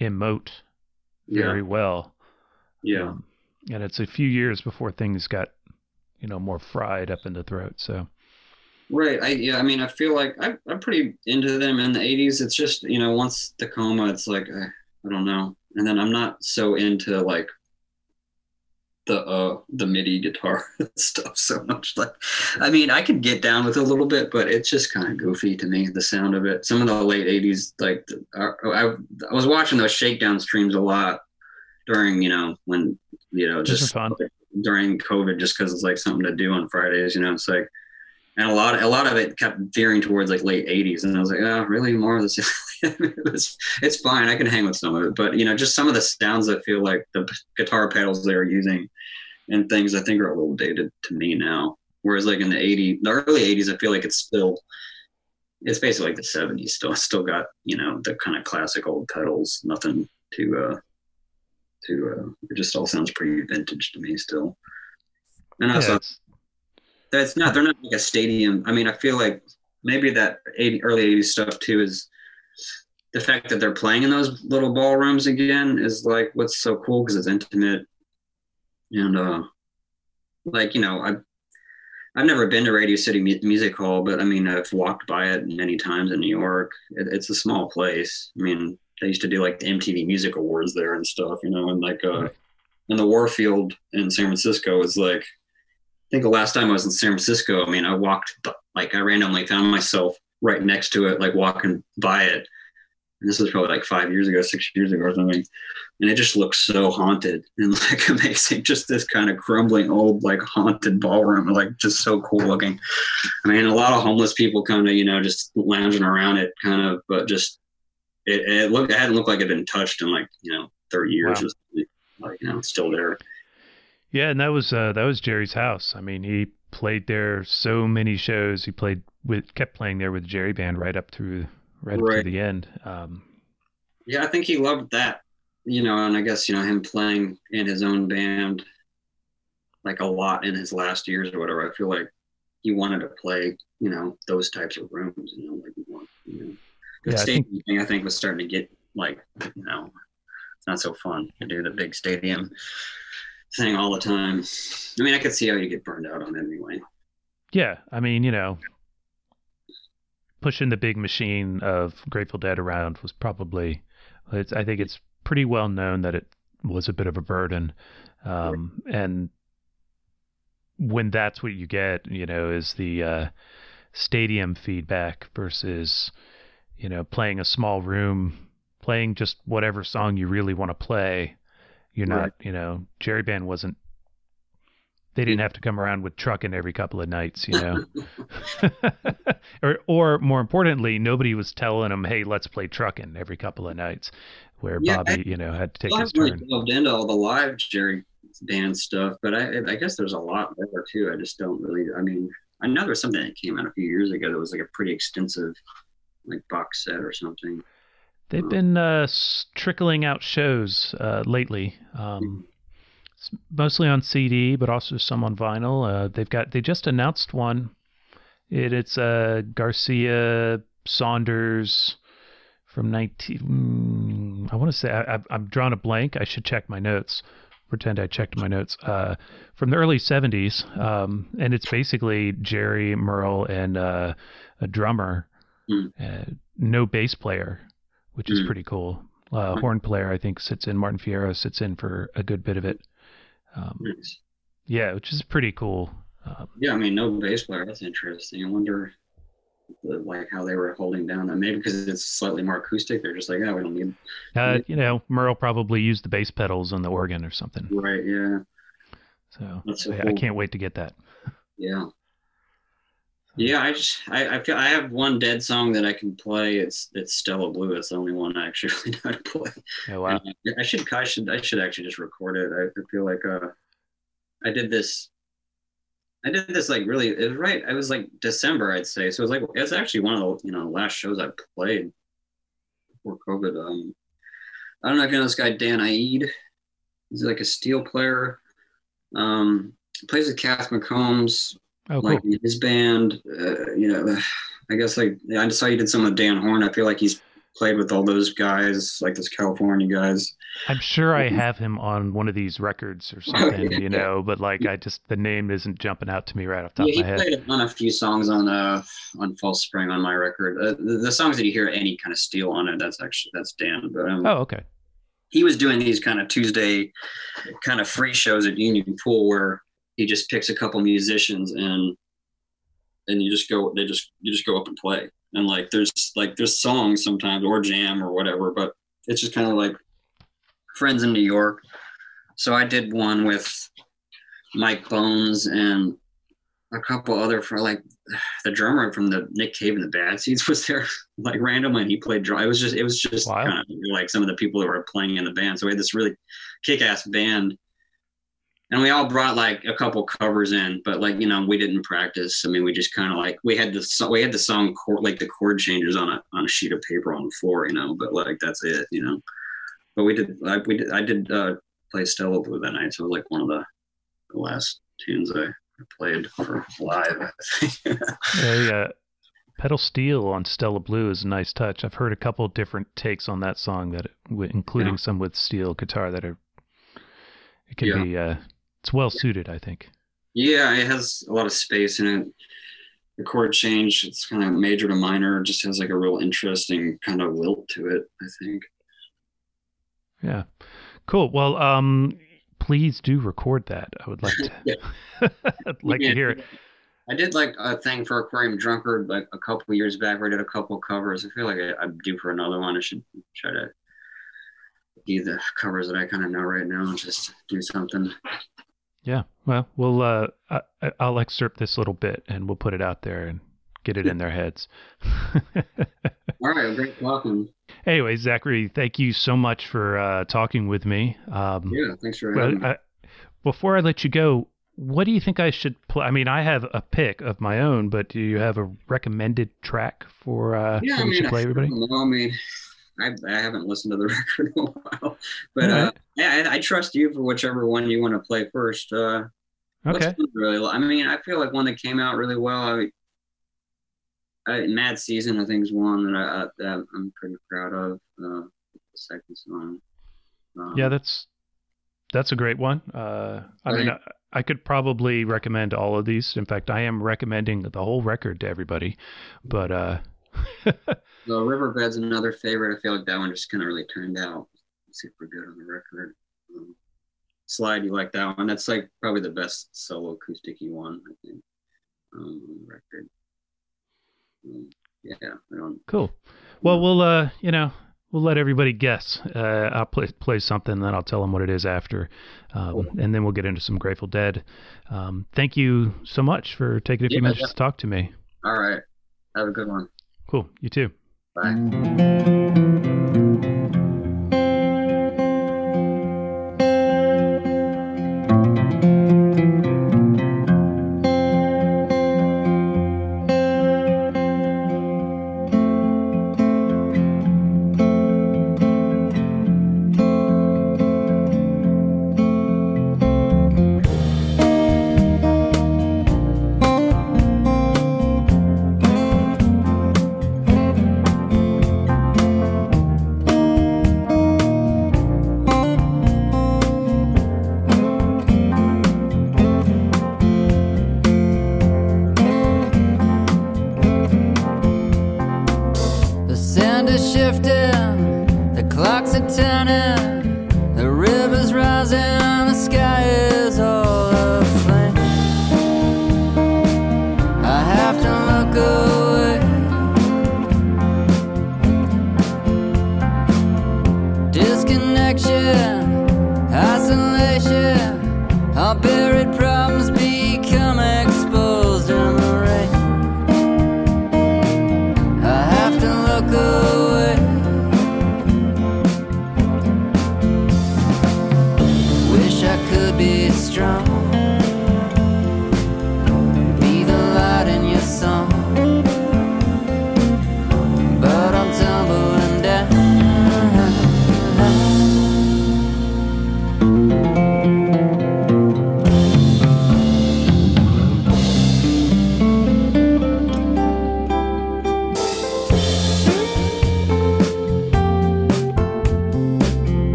emote very Yeah. well. Yeah. Um, and it's a few years before things got, you know, more fried up in the throat. So Right. I yeah. I mean, I feel like I, I'm pretty into them in the '80s. It's just you know, once Tacoma, it's like uh, I don't know, and then I'm not so into like the uh the MIDI guitar *laughs* stuff so much. Like, I mean, I could get down with it a little bit, but it's just kind of goofy to me. The sound of it. Some of the late '80s, like I, I, I was watching those shakedown streams a lot during you know when you know just during COVID, just because it's like something to do on Fridays. You know, it's like and a lot a lot of it kept veering towards like late 80s and i was like oh really? More of this? *laughs* It's, it's fine. I can hang with some of it. But you know just some of the sounds that feel like the guitar pedals they were using and things i think are a little dated to me now. Whereas like in the 80s the early 80s i feel like it's still it's basically like the 70s still still got you know the kind of classic old pedals. Nothing to uh to uh it just all sounds pretty vintage to me still. And also it's- that's not they're not like a stadium. I mean i feel like maybe that 80 early 80s stuff too is the fact that they're playing in those little ballrooms again is like what's so cool because it's intimate. And uh like you know i've i've never been to radio city music hall but i mean i've walked by it many times in new york. It, it's a small place. I mean they used to do like the mtv music awards there and stuff you know and like uh and the warfield in san francisco is like I think the last time I was in San Francisco, I mean, I walked, like, I randomly found myself right next to it, like walking by it. And this was probably like five years ago, six years ago or something. And it just looks so haunted *laughs* and like amazing. Just this kind of crumbling old, like haunted ballroom, like just so cool looking. I mean, a lot of homeless people kind of, you know, just lounging around it kind of, but just, it, it looked, it hadn't looked like it had been touched in like, you know, 30 years. Wow. Like, you know, it's still there. Yeah, and that was uh, that was Jerry's house. I mean, he played there so many shows. He played with kept playing there with Jerry Band right up through right, up to the end. Um, Yeah, I think he loved that, you know, and I guess, you know, him playing in his own band like a lot in his last years or whatever. I feel like he wanted to play, you know, those types of rooms, you know, like, you know, the Yeah, I stadium think- thing I think was starting to get like, you know, it's not so fun to do the big stadium thing all the time. I mean, I could see how you get burned out on it anyway. yeah, I mean, you know, pushing the big machine of Grateful Dead around was probably. I think it's pretty well known that it was a bit of a burden, um, and when that's what you get, you know, is the uh, stadium feedback versus, you know, playing a small room, playing just whatever song you really want to play. You're not, Right. you know, Jerry Band wasn't. They didn't have to come around with trucking every couple of nights, you know. *laughs* *laughs* or, or more importantly, nobody was telling them, "Hey, let's play trucking every couple of nights," where Yeah, Bobby, you know, had to take Well, I his really turn. delved into all the live Jerry band stuff, but I, I guess there's a lot there too. I just don't really. I mean, I know there's something that came out a few years ago that was like a pretty extensive, like box set or something. They've been uh, trickling out shows uh, lately, um, mostly on CD, but also some on vinyl. Uh, they've got they just announced one. It, it's uh, Garcia Saunders from nineteen. mm, I want to say I, I, I'm drawing a blank. I should check my notes. Pretend I checked my notes uh, from the early '70s, um, and it's basically Jerry Merl and uh, a drummer, uh, no bass player which is Mm. pretty cool. Uh, horn player, I think, sits in. Martin Fierro sits in for a good bit of it. Um, Nice. yeah, which is pretty cool. Um, Yeah, I mean, no bass player. That's interesting. I wonder, the, like, how they were holding down that. Maybe because it's slightly more acoustic. They're just like, oh, we don't need. uh, you know, Merl probably used the bass pedals on the organ or something. Right. Yeah. So so I, I can't wait to get that. Yeah. Yeah, I just I, I feel I have one dead song that I can play. It's it's Stella Blue. It's the only one I actually *laughs* know how to play. Oh, wow. And I should I should I should actually just record it. I feel like uh I did this I did this like really it was right it was like December I'd say. So it was like it's actually one of the you know last shows I played before COVID. Um I don't know if you know this guy Dan Aid. He's like a steel player. Um plays with Cass McCombs Oh, cool. like his band, uh, you know, I guess like I saw you did some with Dan Horne. I feel like he's played with all those guys, like those California guys. I'm sure I have him on one of these records or *laughs* something, you know, but like I just the name isn't jumping out to me right off the top yeah, of my head. He played on a few songs on uh on False Spring on my record. Uh, the, the, songs that you hear any kind of steel on it, that's actually that's Dan. But um, oh, okay. He was doing these kind of Tuesday kind of free shows at Union Pool where he just picks a couple musicians and and you just go they just you just go up and play. And like there's like there's songs sometimes or jam or whatever but it's just kind of like friends in new york. So i did one with mike bones and a couple other for like the drummer from the nick cave and the bad seeds was there *laughs* like randomly and he played drum it was just it was just wow. kind of like some of the people that were playing in the band. So we had this really kick-ass band and we all brought like a couple covers in, but like you know we didn't practice. I mean, we just kind of like we had the we had the song chord, like the chord changes on a on a sheet of paper on the floor, you know. But like that's it, you know. But we did like we did I did uh, play Stella Blue that night, so it was like one of the, the last tunes I played for live. *laughs* yeah, yeah. Pedal steel on Stella Blue is a nice touch. I've heard a couple different takes on that song that, including yeah. some with steel guitar that are. It can yeah. be uh, it's well suited, I think. Yeah, it has a lot of space in it. The chord change, it's kind of major to minor, just has like a real interesting kind of lilt to it, I think. Yeah. Cool. Well, um, please do record that. I would like to *laughs* *laughs* like yeah. to hear it. I did like a thing for Aquarium Drunkard like a couple years back where I did a couple covers. I feel like I, am due for another one. I should try to do the covers that I kind of know right now and just do something. Yeah. Well, we'll uh, I, I'll excerpt this little bit and we'll put it out there and get it in their heads. *laughs* All right. Great talking. Anyway, Zachary, thank you so much for uh, talking with me. Um, yeah. Thanks for having well, me. I, before I let you go, what do you think I should play? I mean, I have a pick of my own, but do you have a recommended track for uh, yeah, I mean, play everybody? I, I mean, I, I haven't listened to the *laughs* record in a while, but right. uh, yeah, I, I, trust you for whichever one you want to play first. Uh, okay. Really, I mean, I feel like one that came out really well. I, I, Mad Season, I think, is one that, I, that I'm pretty proud of. Uh, the second song. Um, yeah, that's that's a great one. Uh, I right. mean, I, I, could probably recommend all of these. In fact, I am recommending the whole record to everybody. But uh, *laughs* the Riverbed's another favorite. I feel like that one just kind of really turned out super good on the record. Um, Slide, you like that one? That's like probably the best solo acoustic one, I think, um, on the record. Um, yeah, Cool. Well, we'll uh, you know, we'll let everybody guess. Uh, I'll play play something, then I'll tell them what it is after, um, cool. and then we'll get into some Grateful Dead. Um, thank you so much for taking a few yeah, minutes yeah. to talk to me. All right. Have a good one. Cool. You too. は。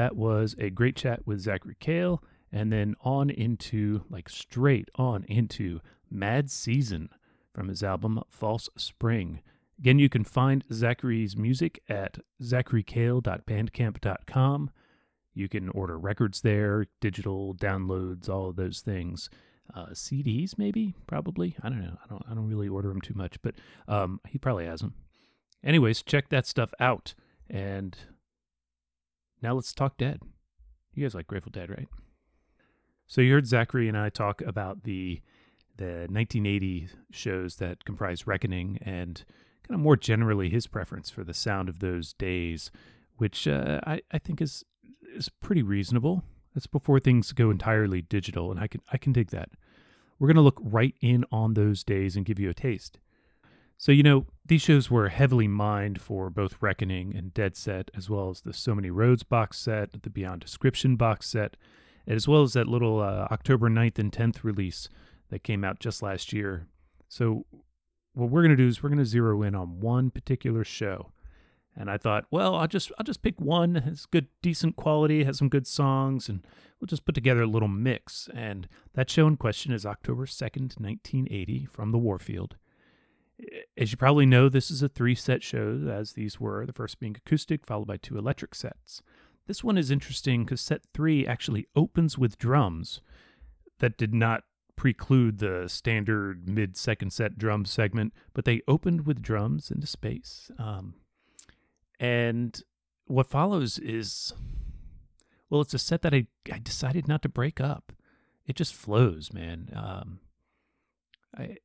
That was a great chat with Zachary Cale, and then on into, like straight on into Mad Season from his album False Spring. Again, you can find Zachary's music at zacharycale.bandcamp.com. You can order records there, digital downloads, all of those things. Uh, CDs, maybe, probably. I don't know. I don't. I don't really order them too much, but um, he probably has them. Anyways, check that stuff out. And now let's talk Dead. You guys like Grateful Dead, right? So you heard Zachary and I talk about the the 1980 shows that comprise Reckoning and kind of more generally his preference for the sound of those days, which uh, I, I think is is pretty reasonable. That's before things go entirely digital, and I can I can dig that. We're gonna look right in on those days and give you a taste. So you know these shows were heavily mined for both Reckoning and Dead Set, as well as the So Many Roads box set, the Beyond Description box set, as well as that little uh, October 9th and 10th release that came out just last year. So what we're going to do is we're going to zero in on one particular show. And I thought, well, I'll just I'll just pick one. It's good, decent quality, has some good songs, and we'll just put together a little mix. And that show in question is October second, nineteen eighty, from the Warfield. As you probably know, this is a three-set show, as these were. The first being acoustic, followed by two electric sets. This one is interesting because set three actually opens with drums that did not preclude the standard mid second set drum segment, but they opened with drums into space. Um, and what follows is, well, it's a set that I, I decided not to break up. It just flows, man. Um, I,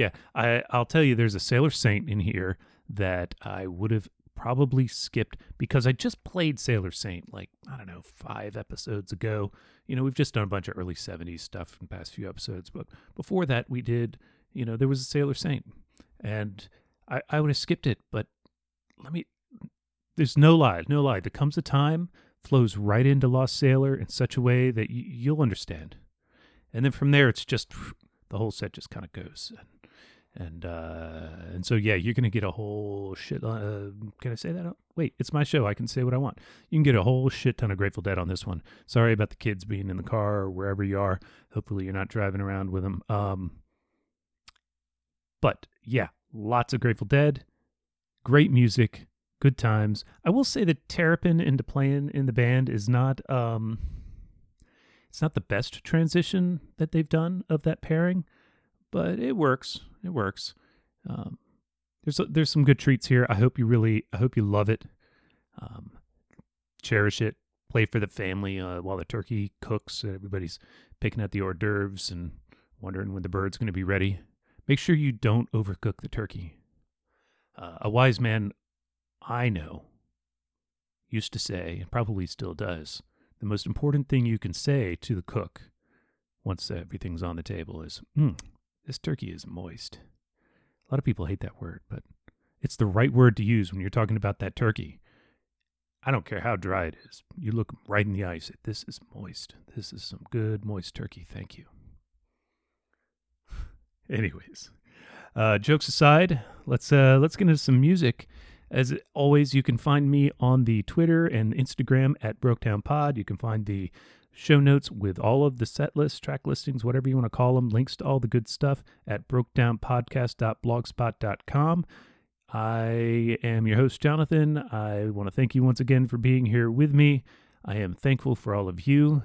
yeah, I, I'll tell you, there's a Sailor Saint in here that I would have probably skipped because I just played Sailor Saint like, I don't know, five episodes ago. You know, we've just done a bunch of early 70s stuff in the past few episodes. But before that, we did, you know, there was a Sailor Saint. And I, I would have skipped it, but let me, there's no lie, no lie. There comes a time, flows right into Lost Sailor in such a way that y- you'll understand. And then from there, it's just, the whole set just kind of goes. And and uh, and so yeah, you're gonna get a whole shit. Uh, can I say that? Wait, it's my show. I can say what I want. You can get a whole shit ton of Grateful Dead on this one. Sorry about the kids being in the car or wherever you are. Hopefully, you're not driving around with them. Um, but yeah, lots of Grateful Dead. Great music, good times. I will say that Terrapin into playing in the band is not um, it's not the best transition that they've done of that pairing but it works. It works. Um, there's there's some good treats here. I hope you really I hope you love it. Um, cherish it. Play for the family uh, while the turkey cooks. Everybody's picking at the hors d'oeuvres and wondering when the bird's going to be ready. Make sure you don't overcook the turkey. Uh, a wise man I know used to say, and probably still does, the most important thing you can say to the cook once everything's on the table is, mm, this turkey is moist. A lot of people hate that word, but it's the right word to use when you're talking about that turkey. I don't care how dry it is. You look right in the eye, say, This is moist. This is some good, moist turkey. Thank you. *laughs* Anyways, uh, jokes aside, let's uh, let's get into some music. As always, you can find me on the Twitter and Instagram at Brokedown Pod. You can find the show notes with all of the set lists, track listings, whatever you want to call them, links to all the good stuff at brokedownpodcast.blogspot.com. I am your host, Jonathan. I want to thank you once again for being here with me. I am thankful for all of you,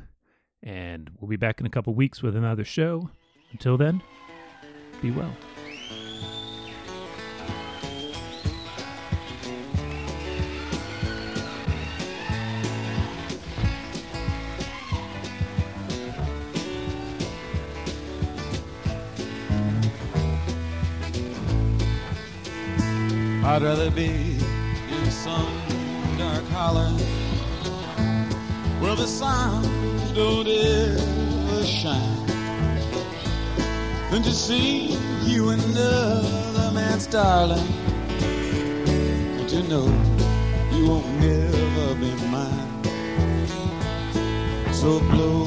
and we'll be back in a couple weeks with another show. Until then, be well. I'd rather be in some dark holler where the sun don't ever shine than to see you and another man's darling and to know you won't never be mine. So blow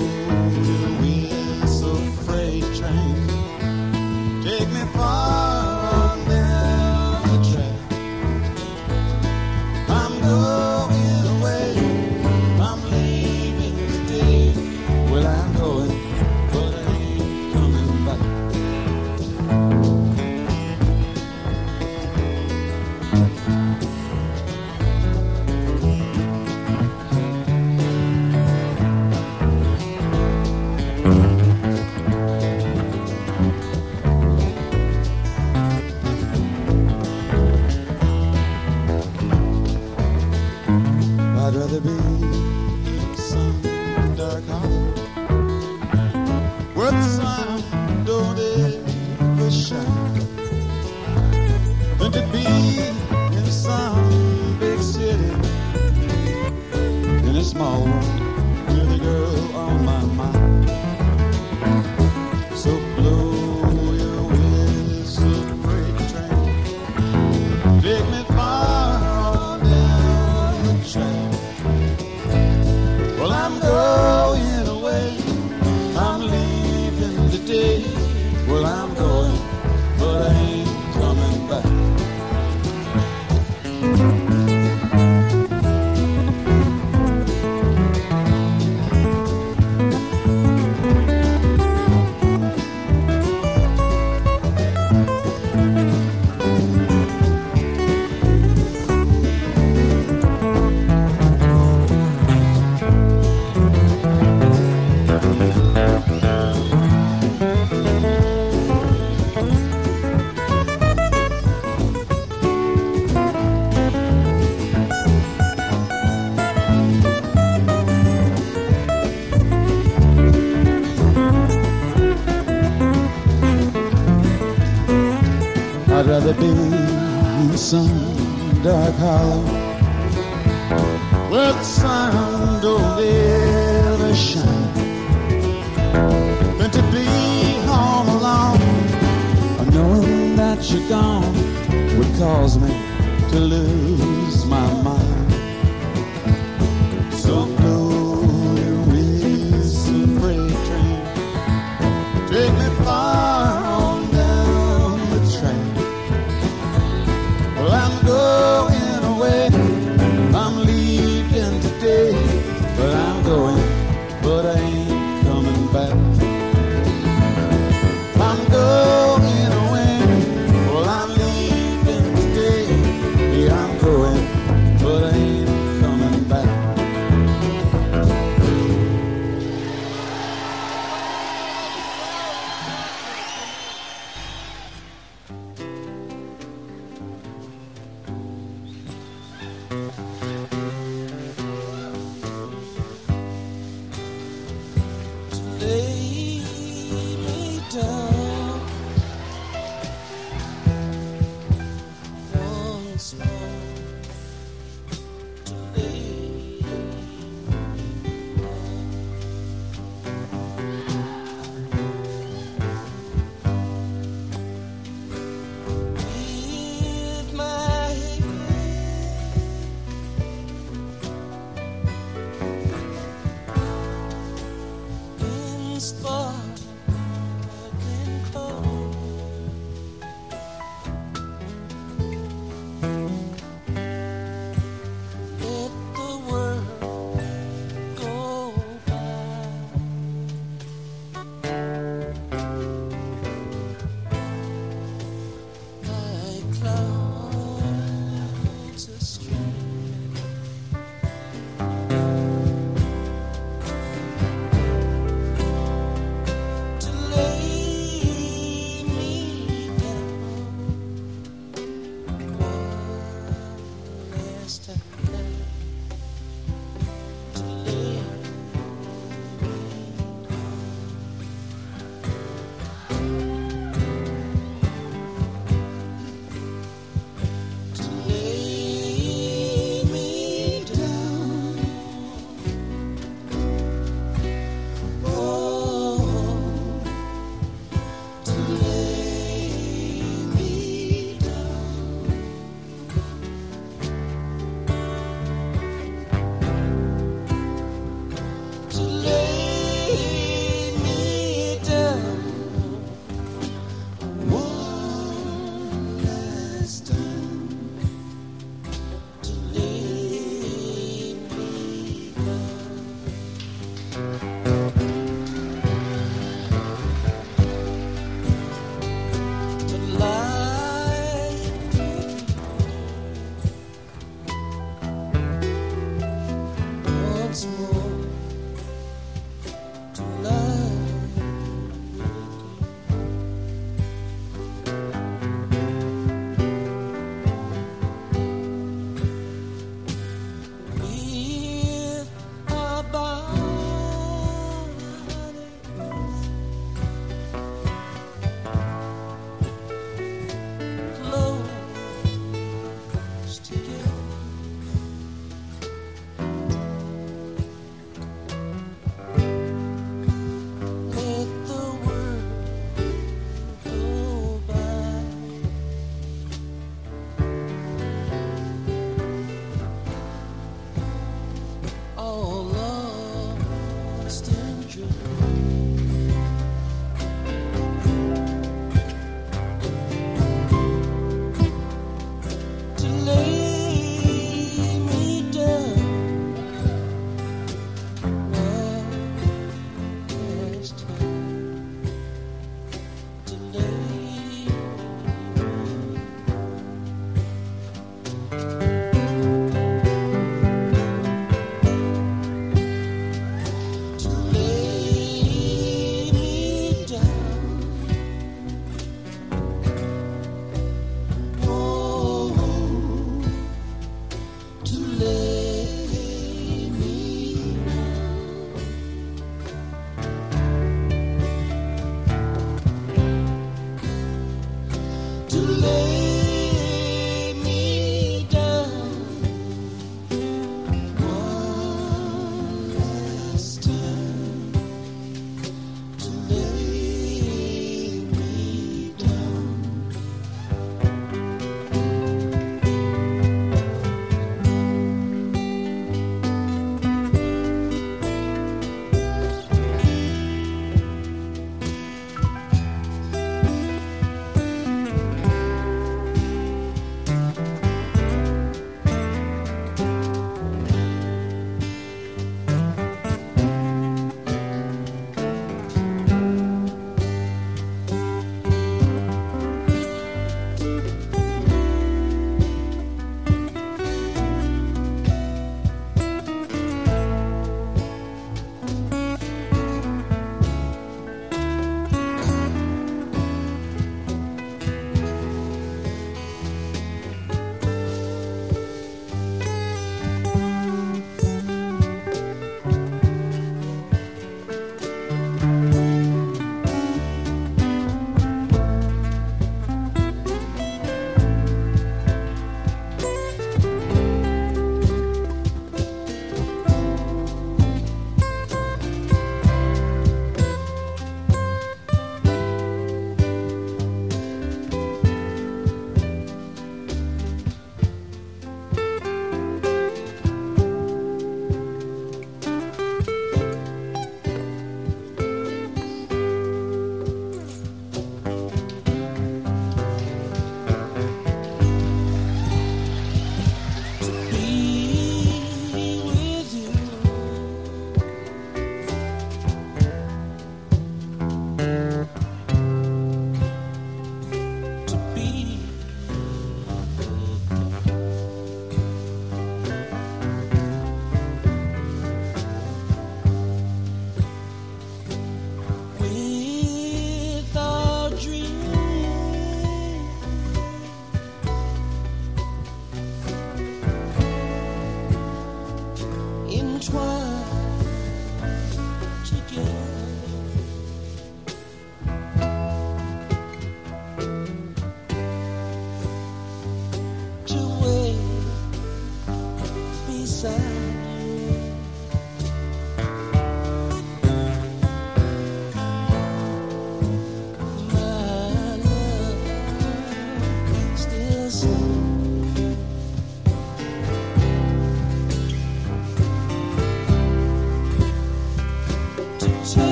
your whistle, freight train, take me far. rather be some dark hollow don't lonely shine than to be in some big city in a small world.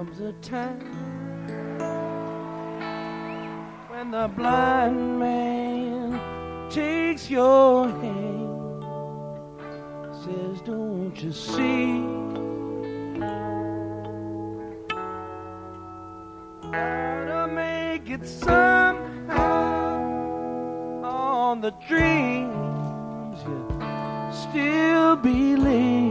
comes a time when the blind man takes your hand, says, Don't you see? Gotta make it somehow on the dreams you still believe.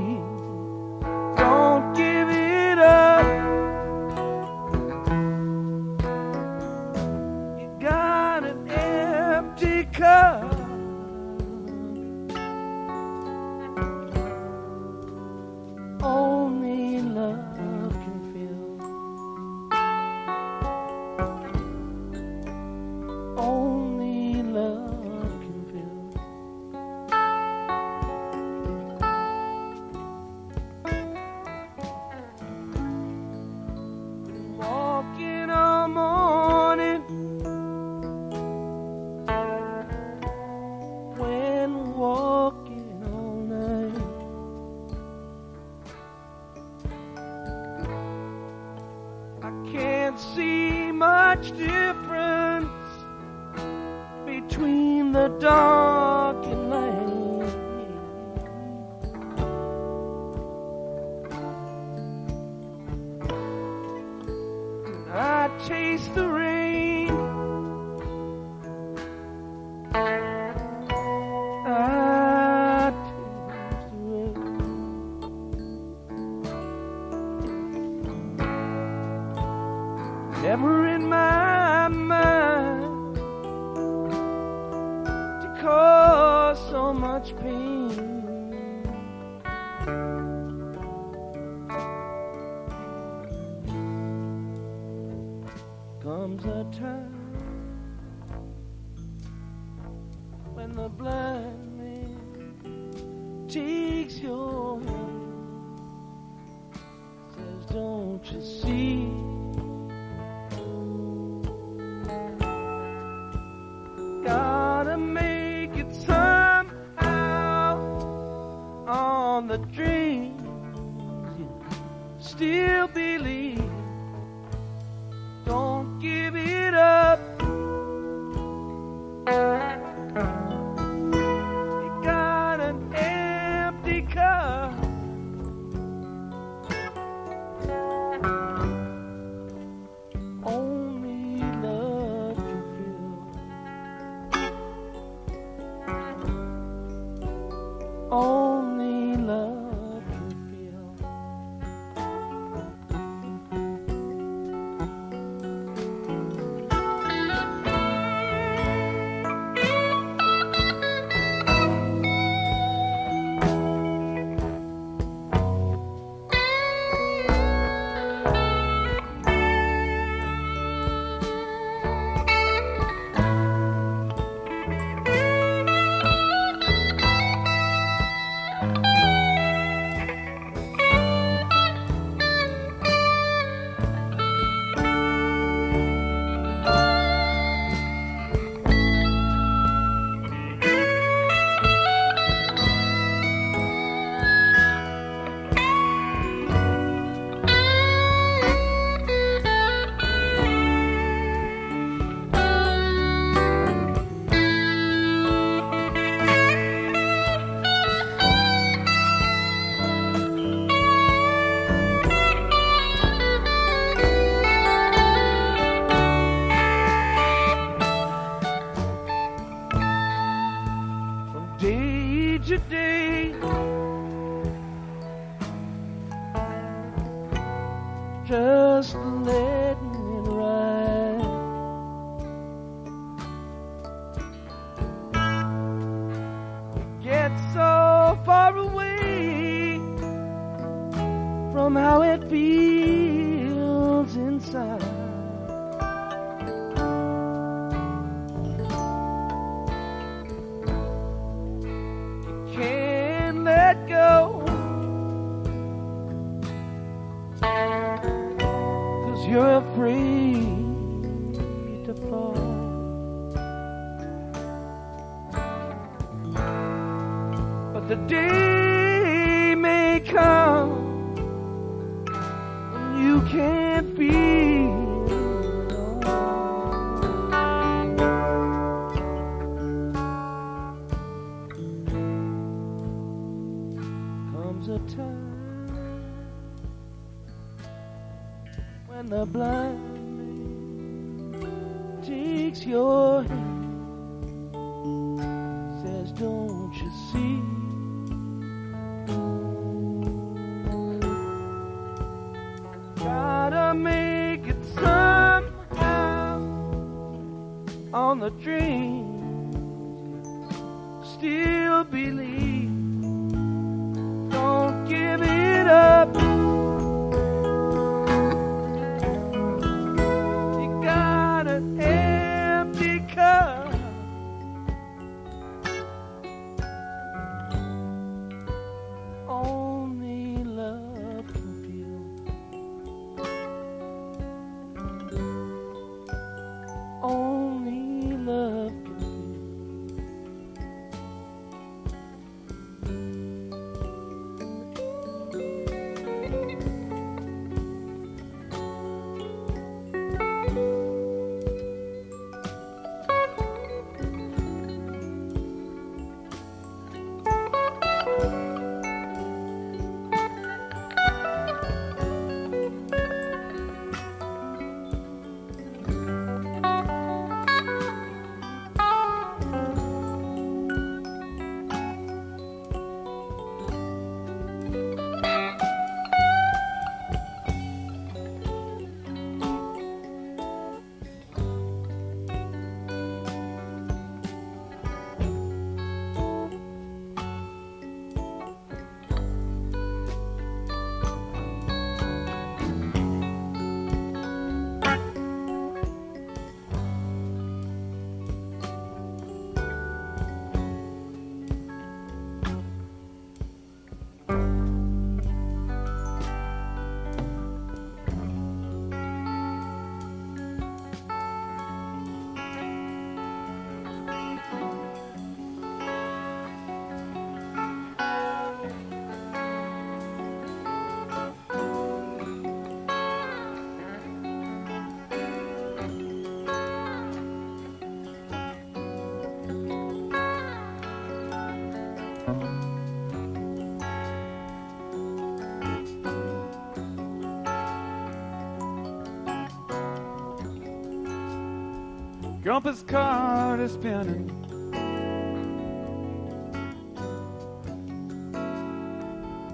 Jump as hard is spinning.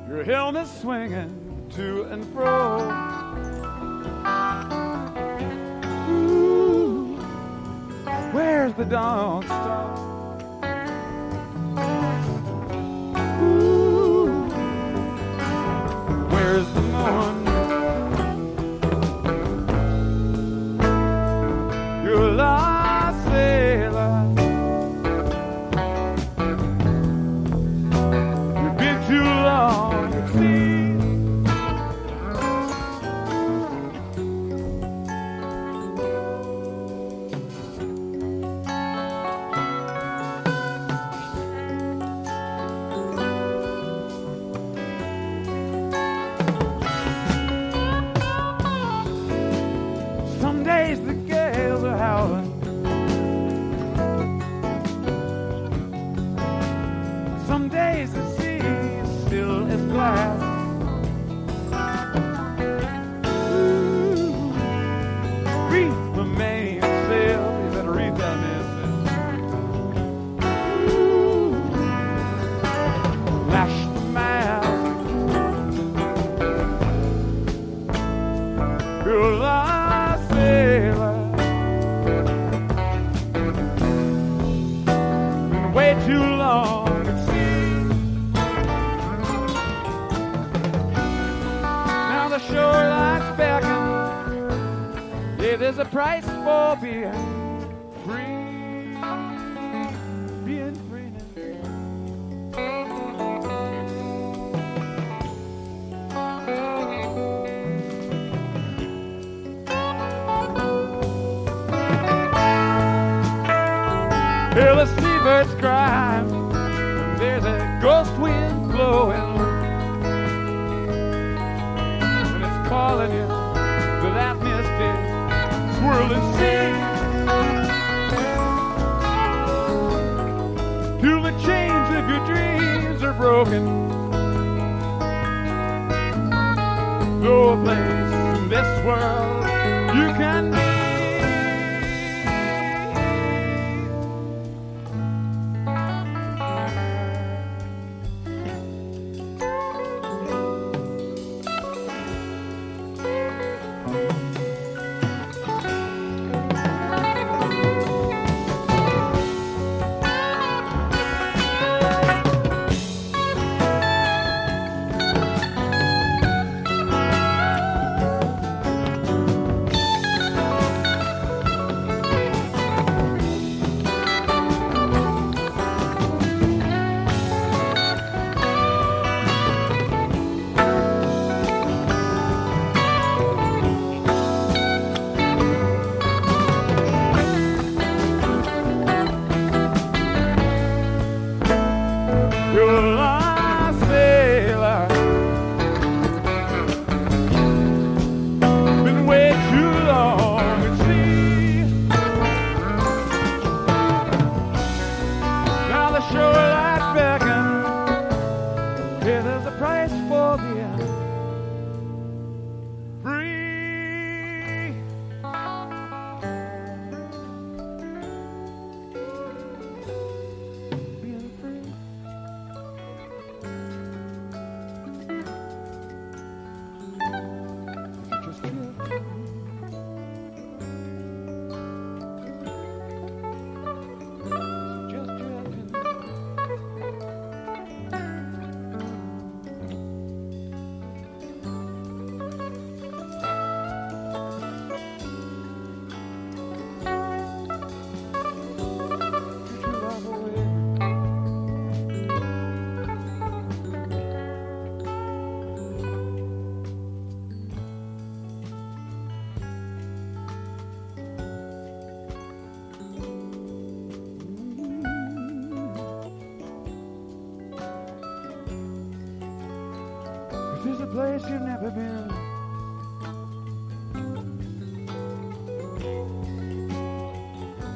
Your helmet swinging to and fro. Ooh, where's the dog? Stop.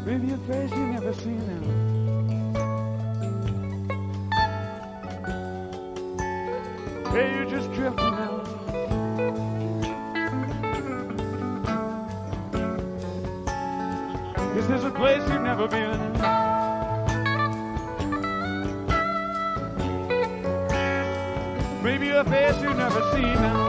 with your face you never seen. now. Hey, you're just drifting out. Is this a place you've never been? Maybe a face you've never seen.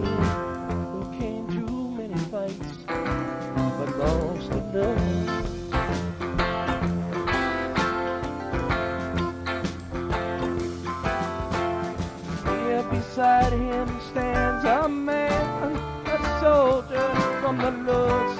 love.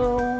falou!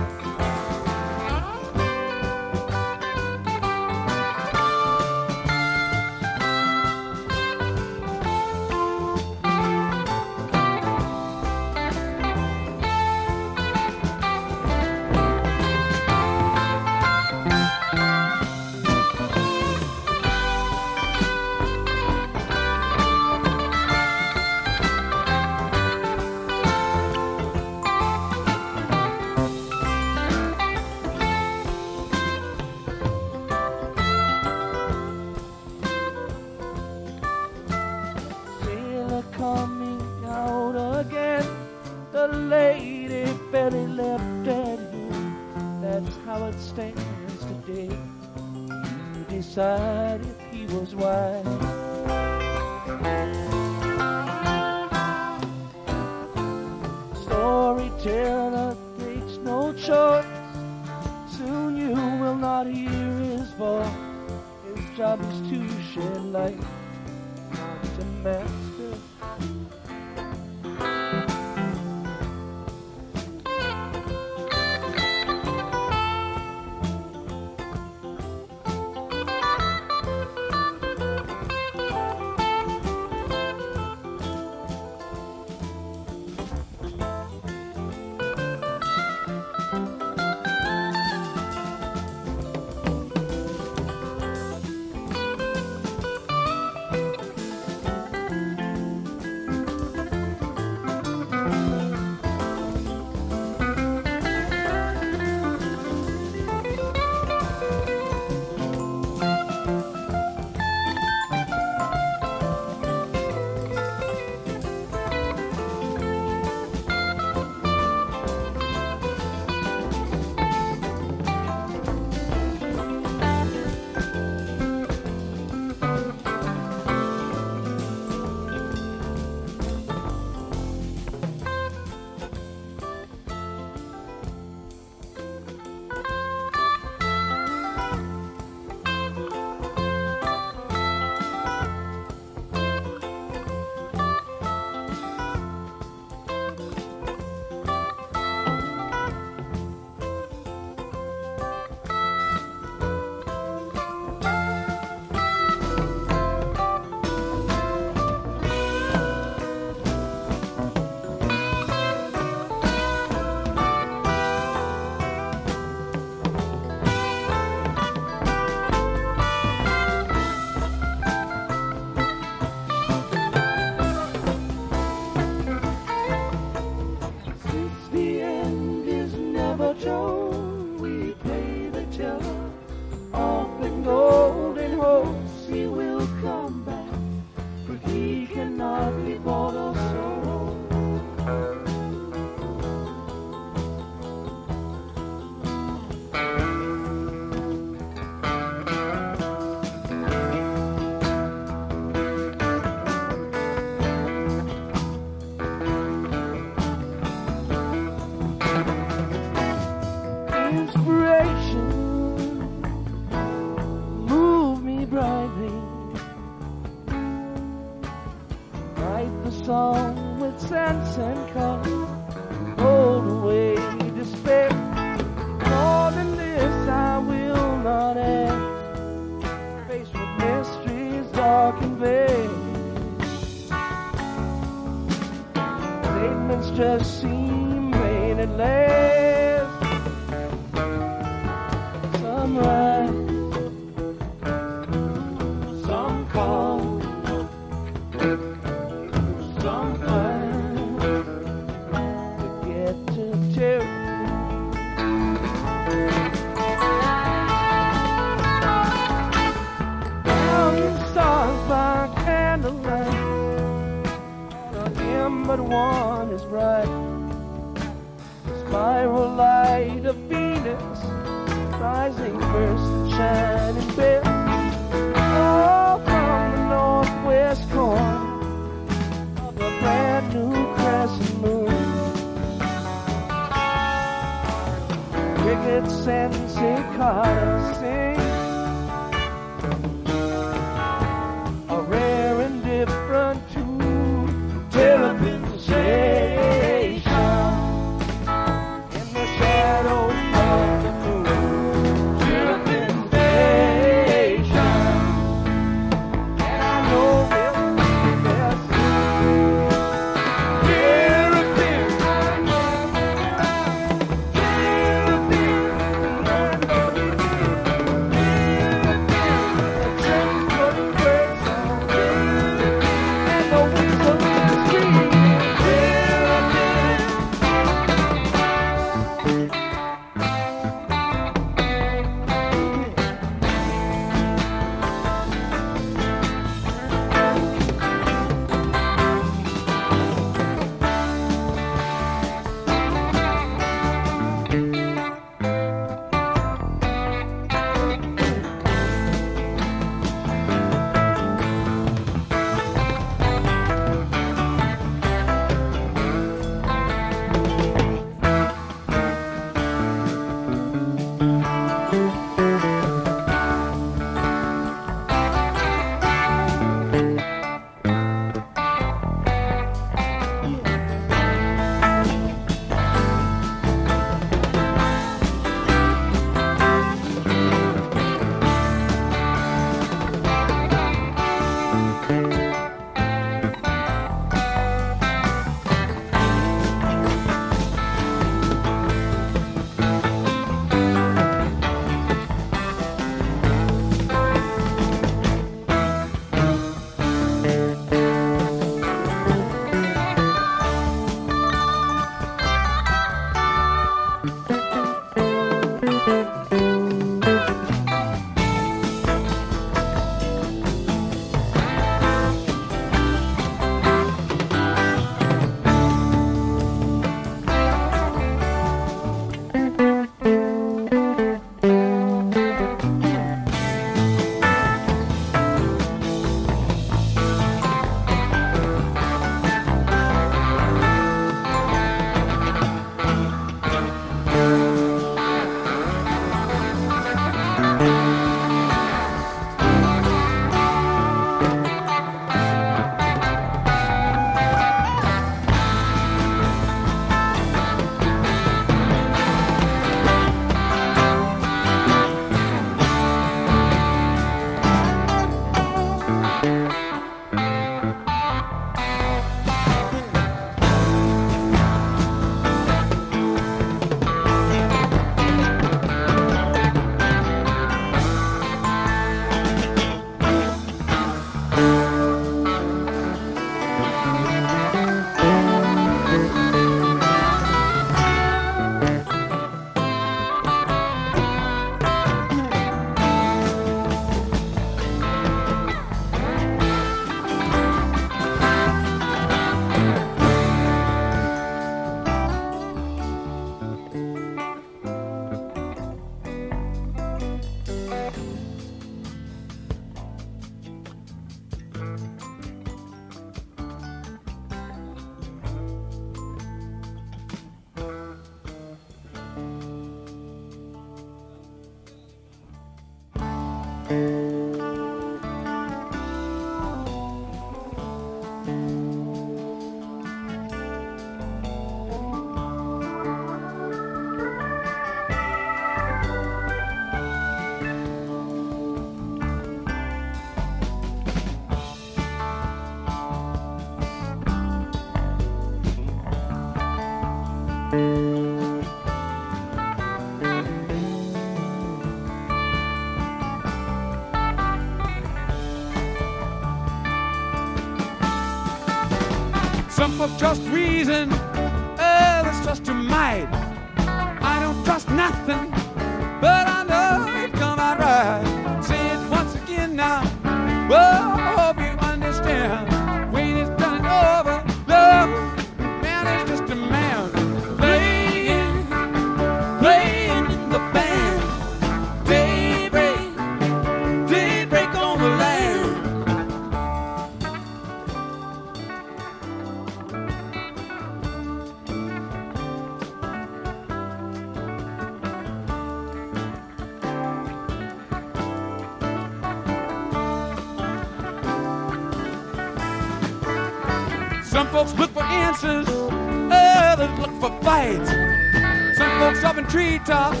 treetops,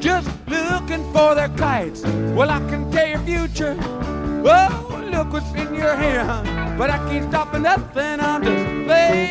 just looking for their kites. Well, I can tell your future. Oh, look what's in your hand. But I can't stop for nothing. I'm just playing.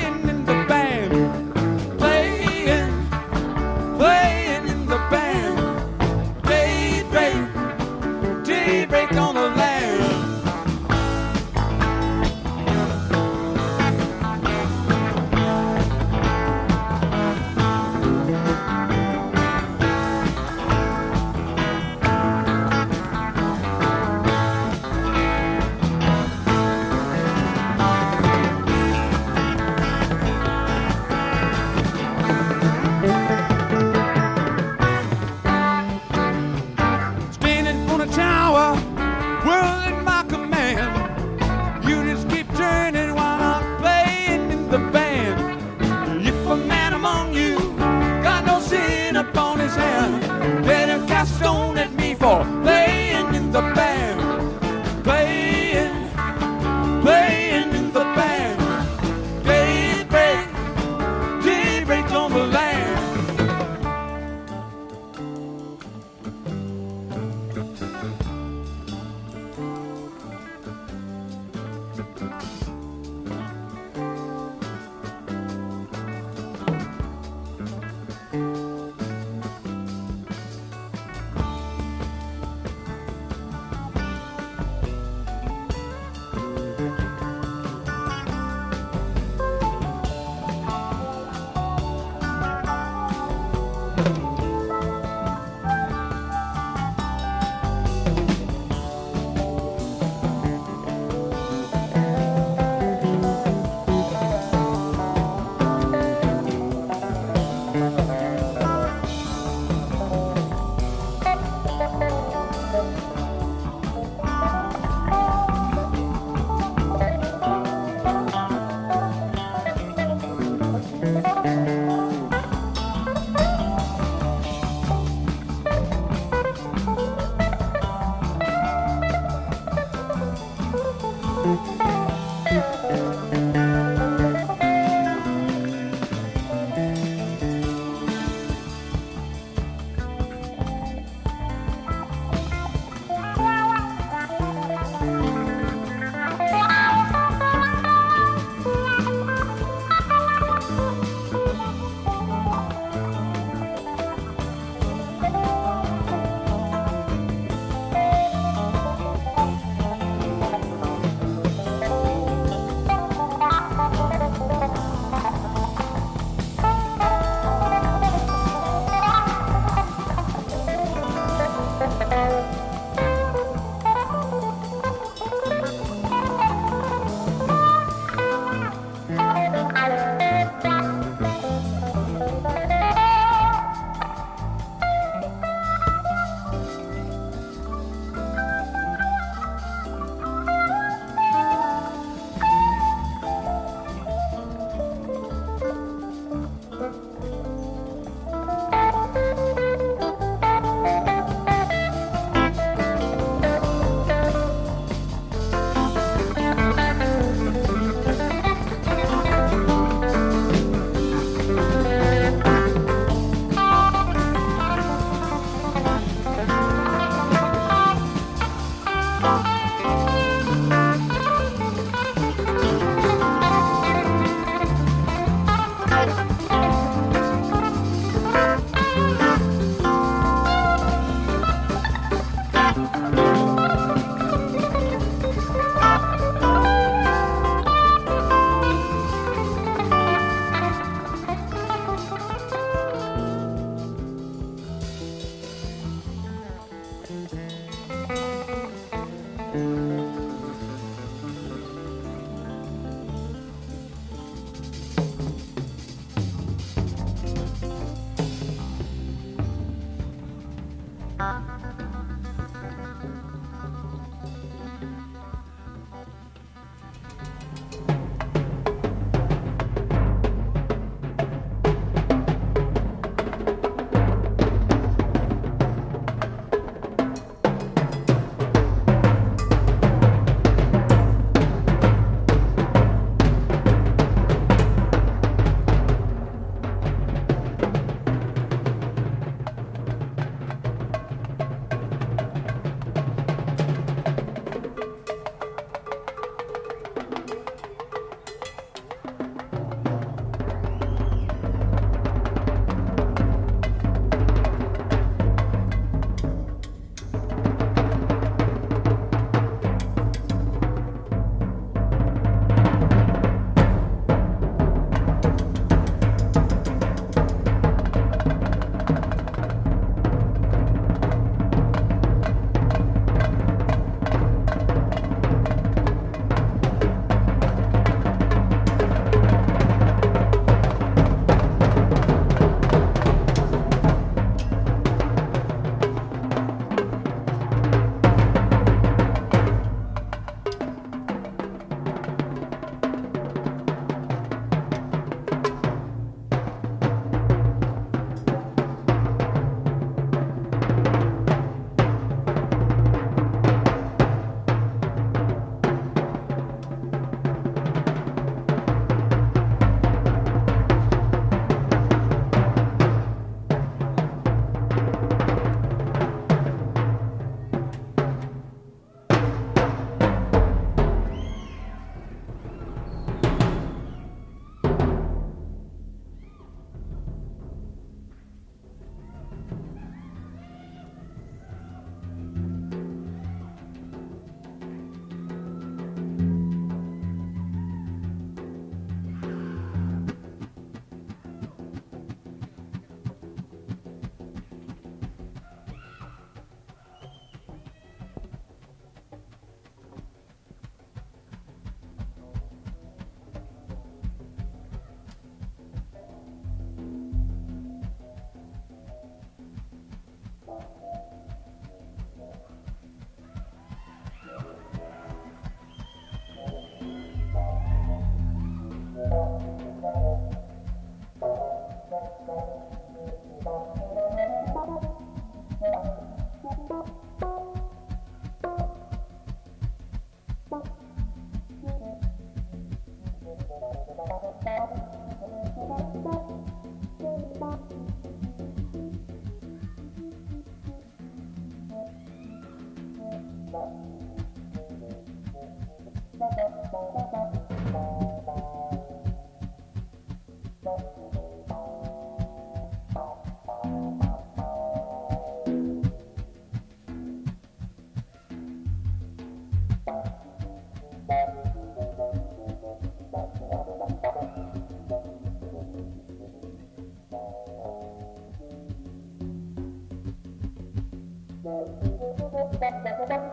đất đất đất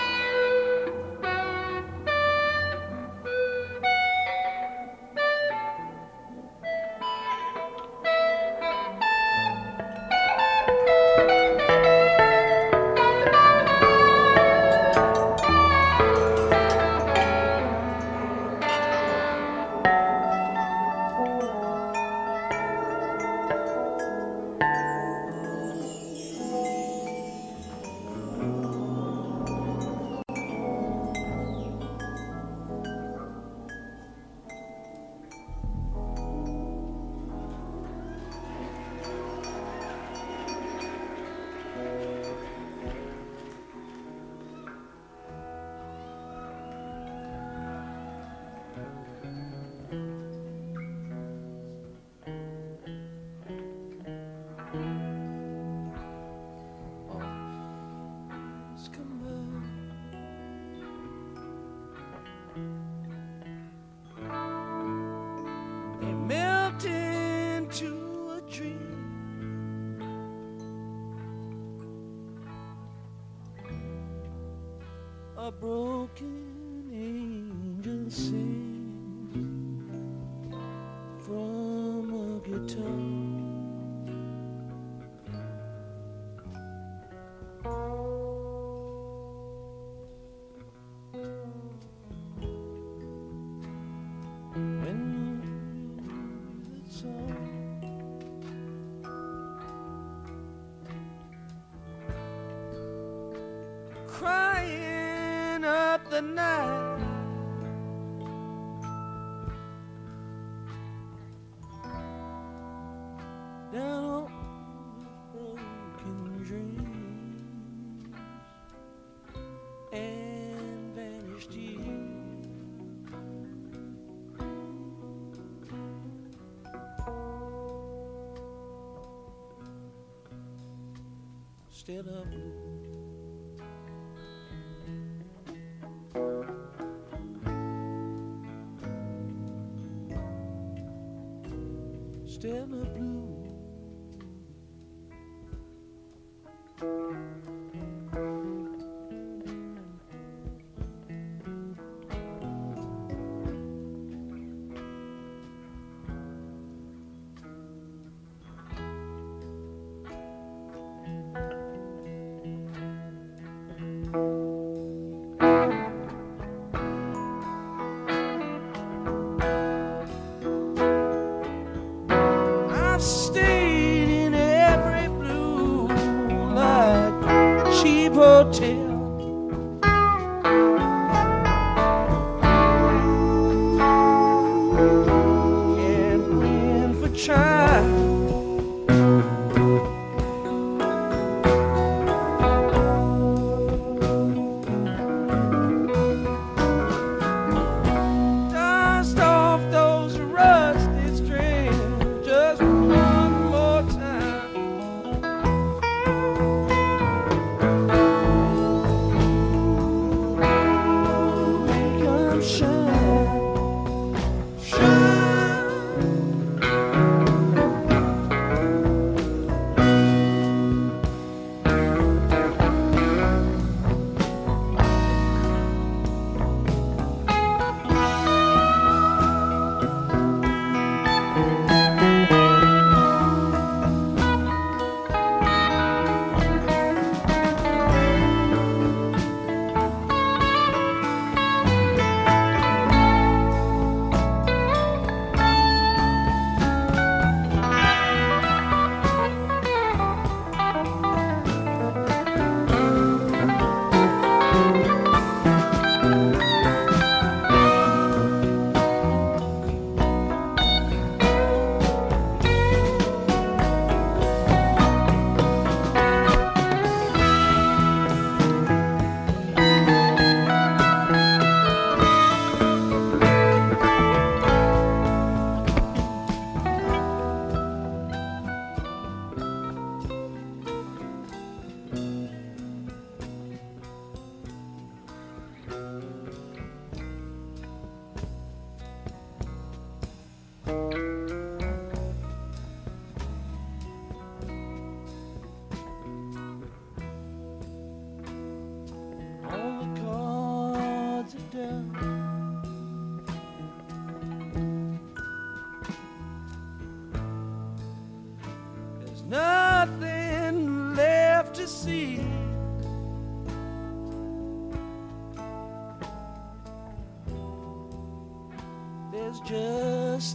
Get up. blue.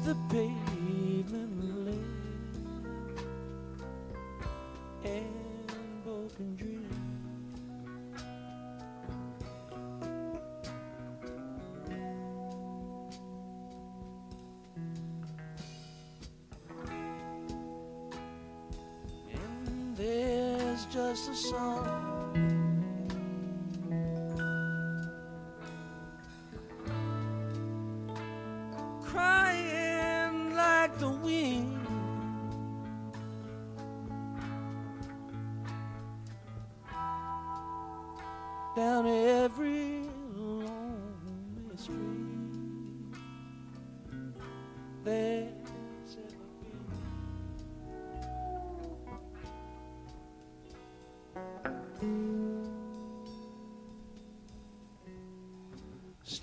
the pavement lid and broken dreams. And there's just a song.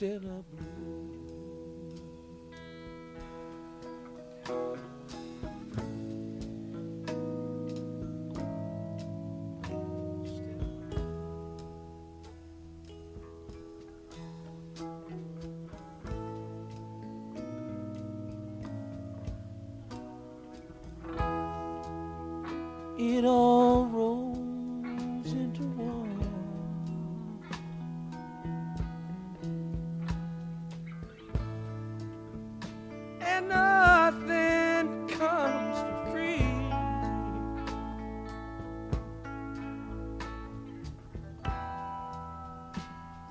still a blue.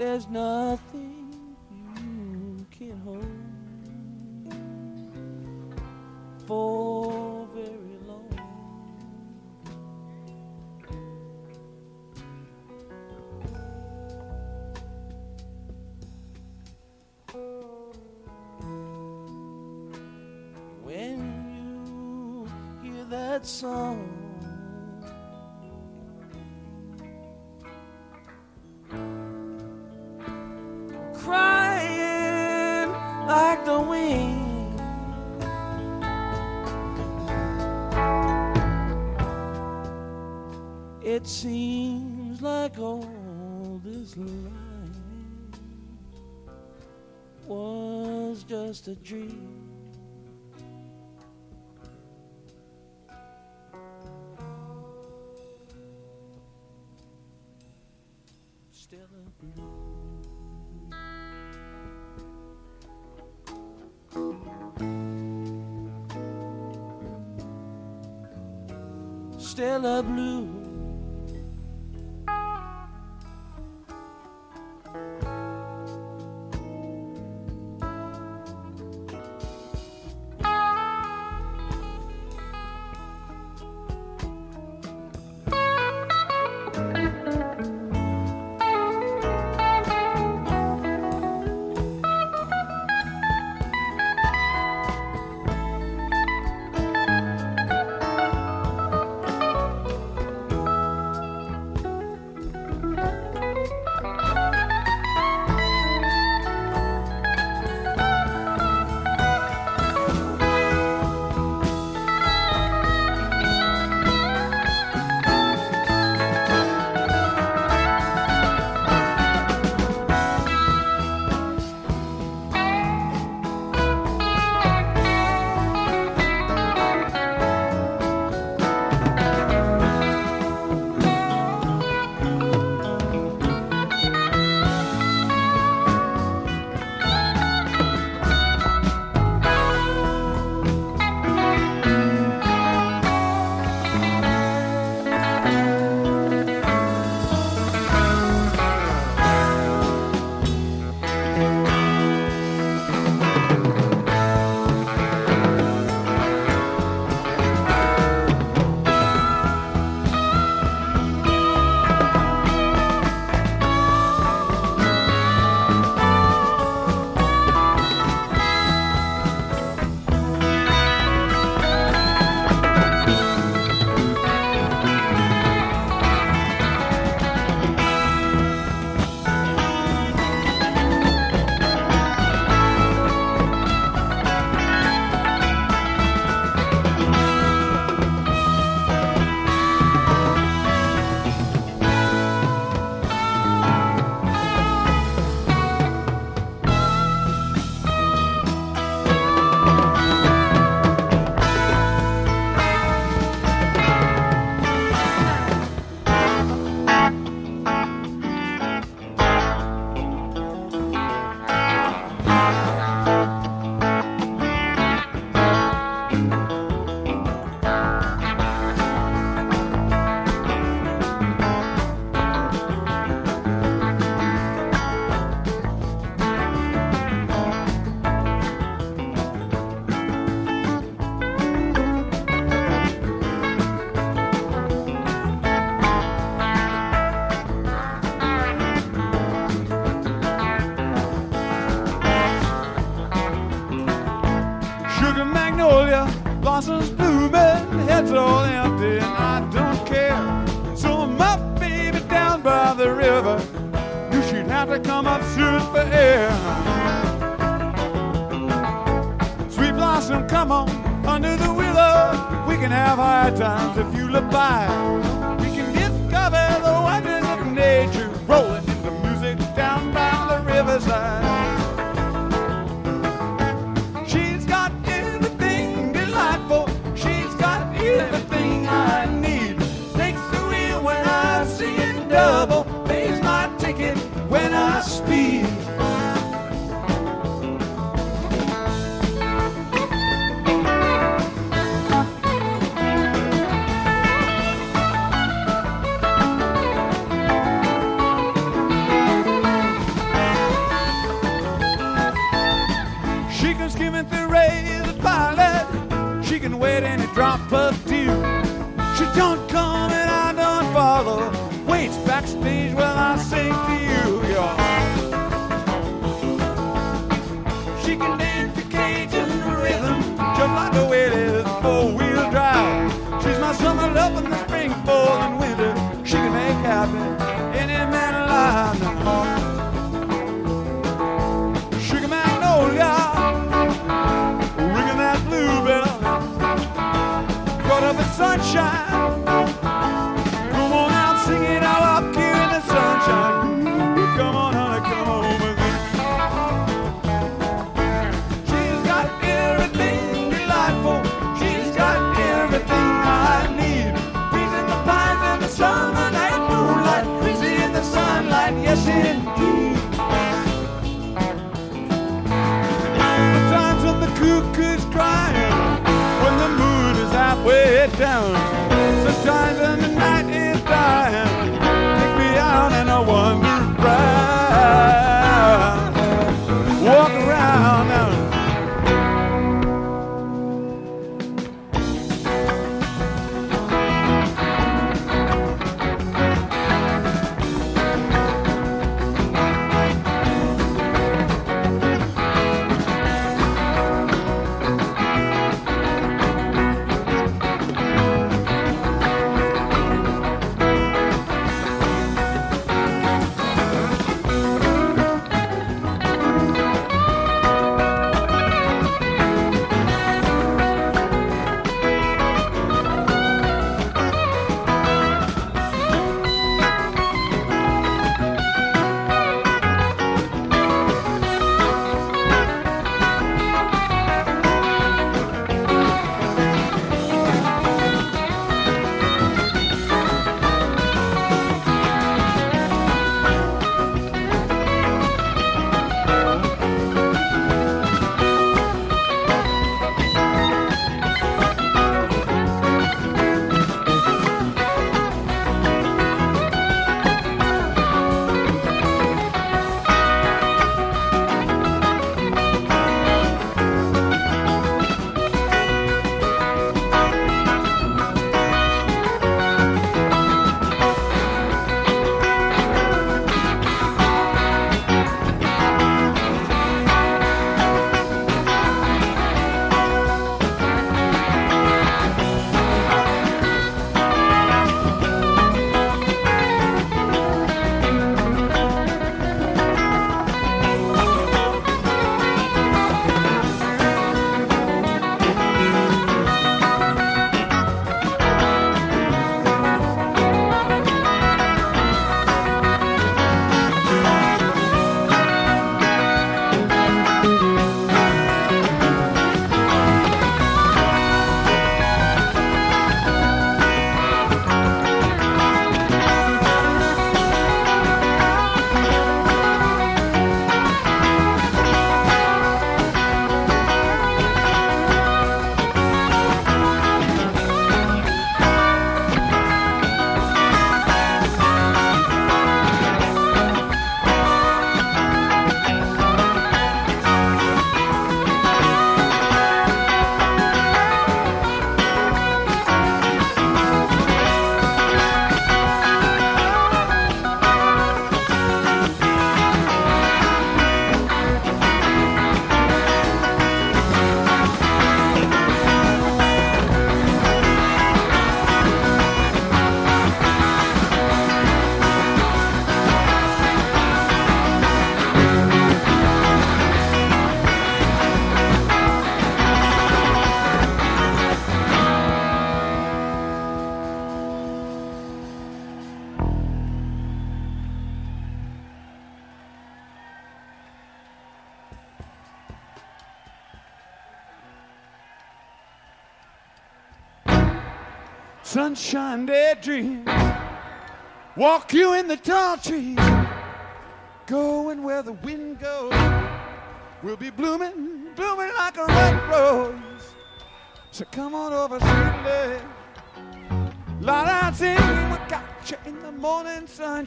there's nothing. It seems like all this life was just a dream.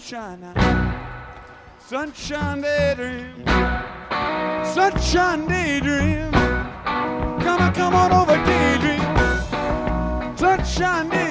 sunshine now. Sunshine daydream. Sunshine daydream. Come on, come on over, daydream. Sunshine daydream.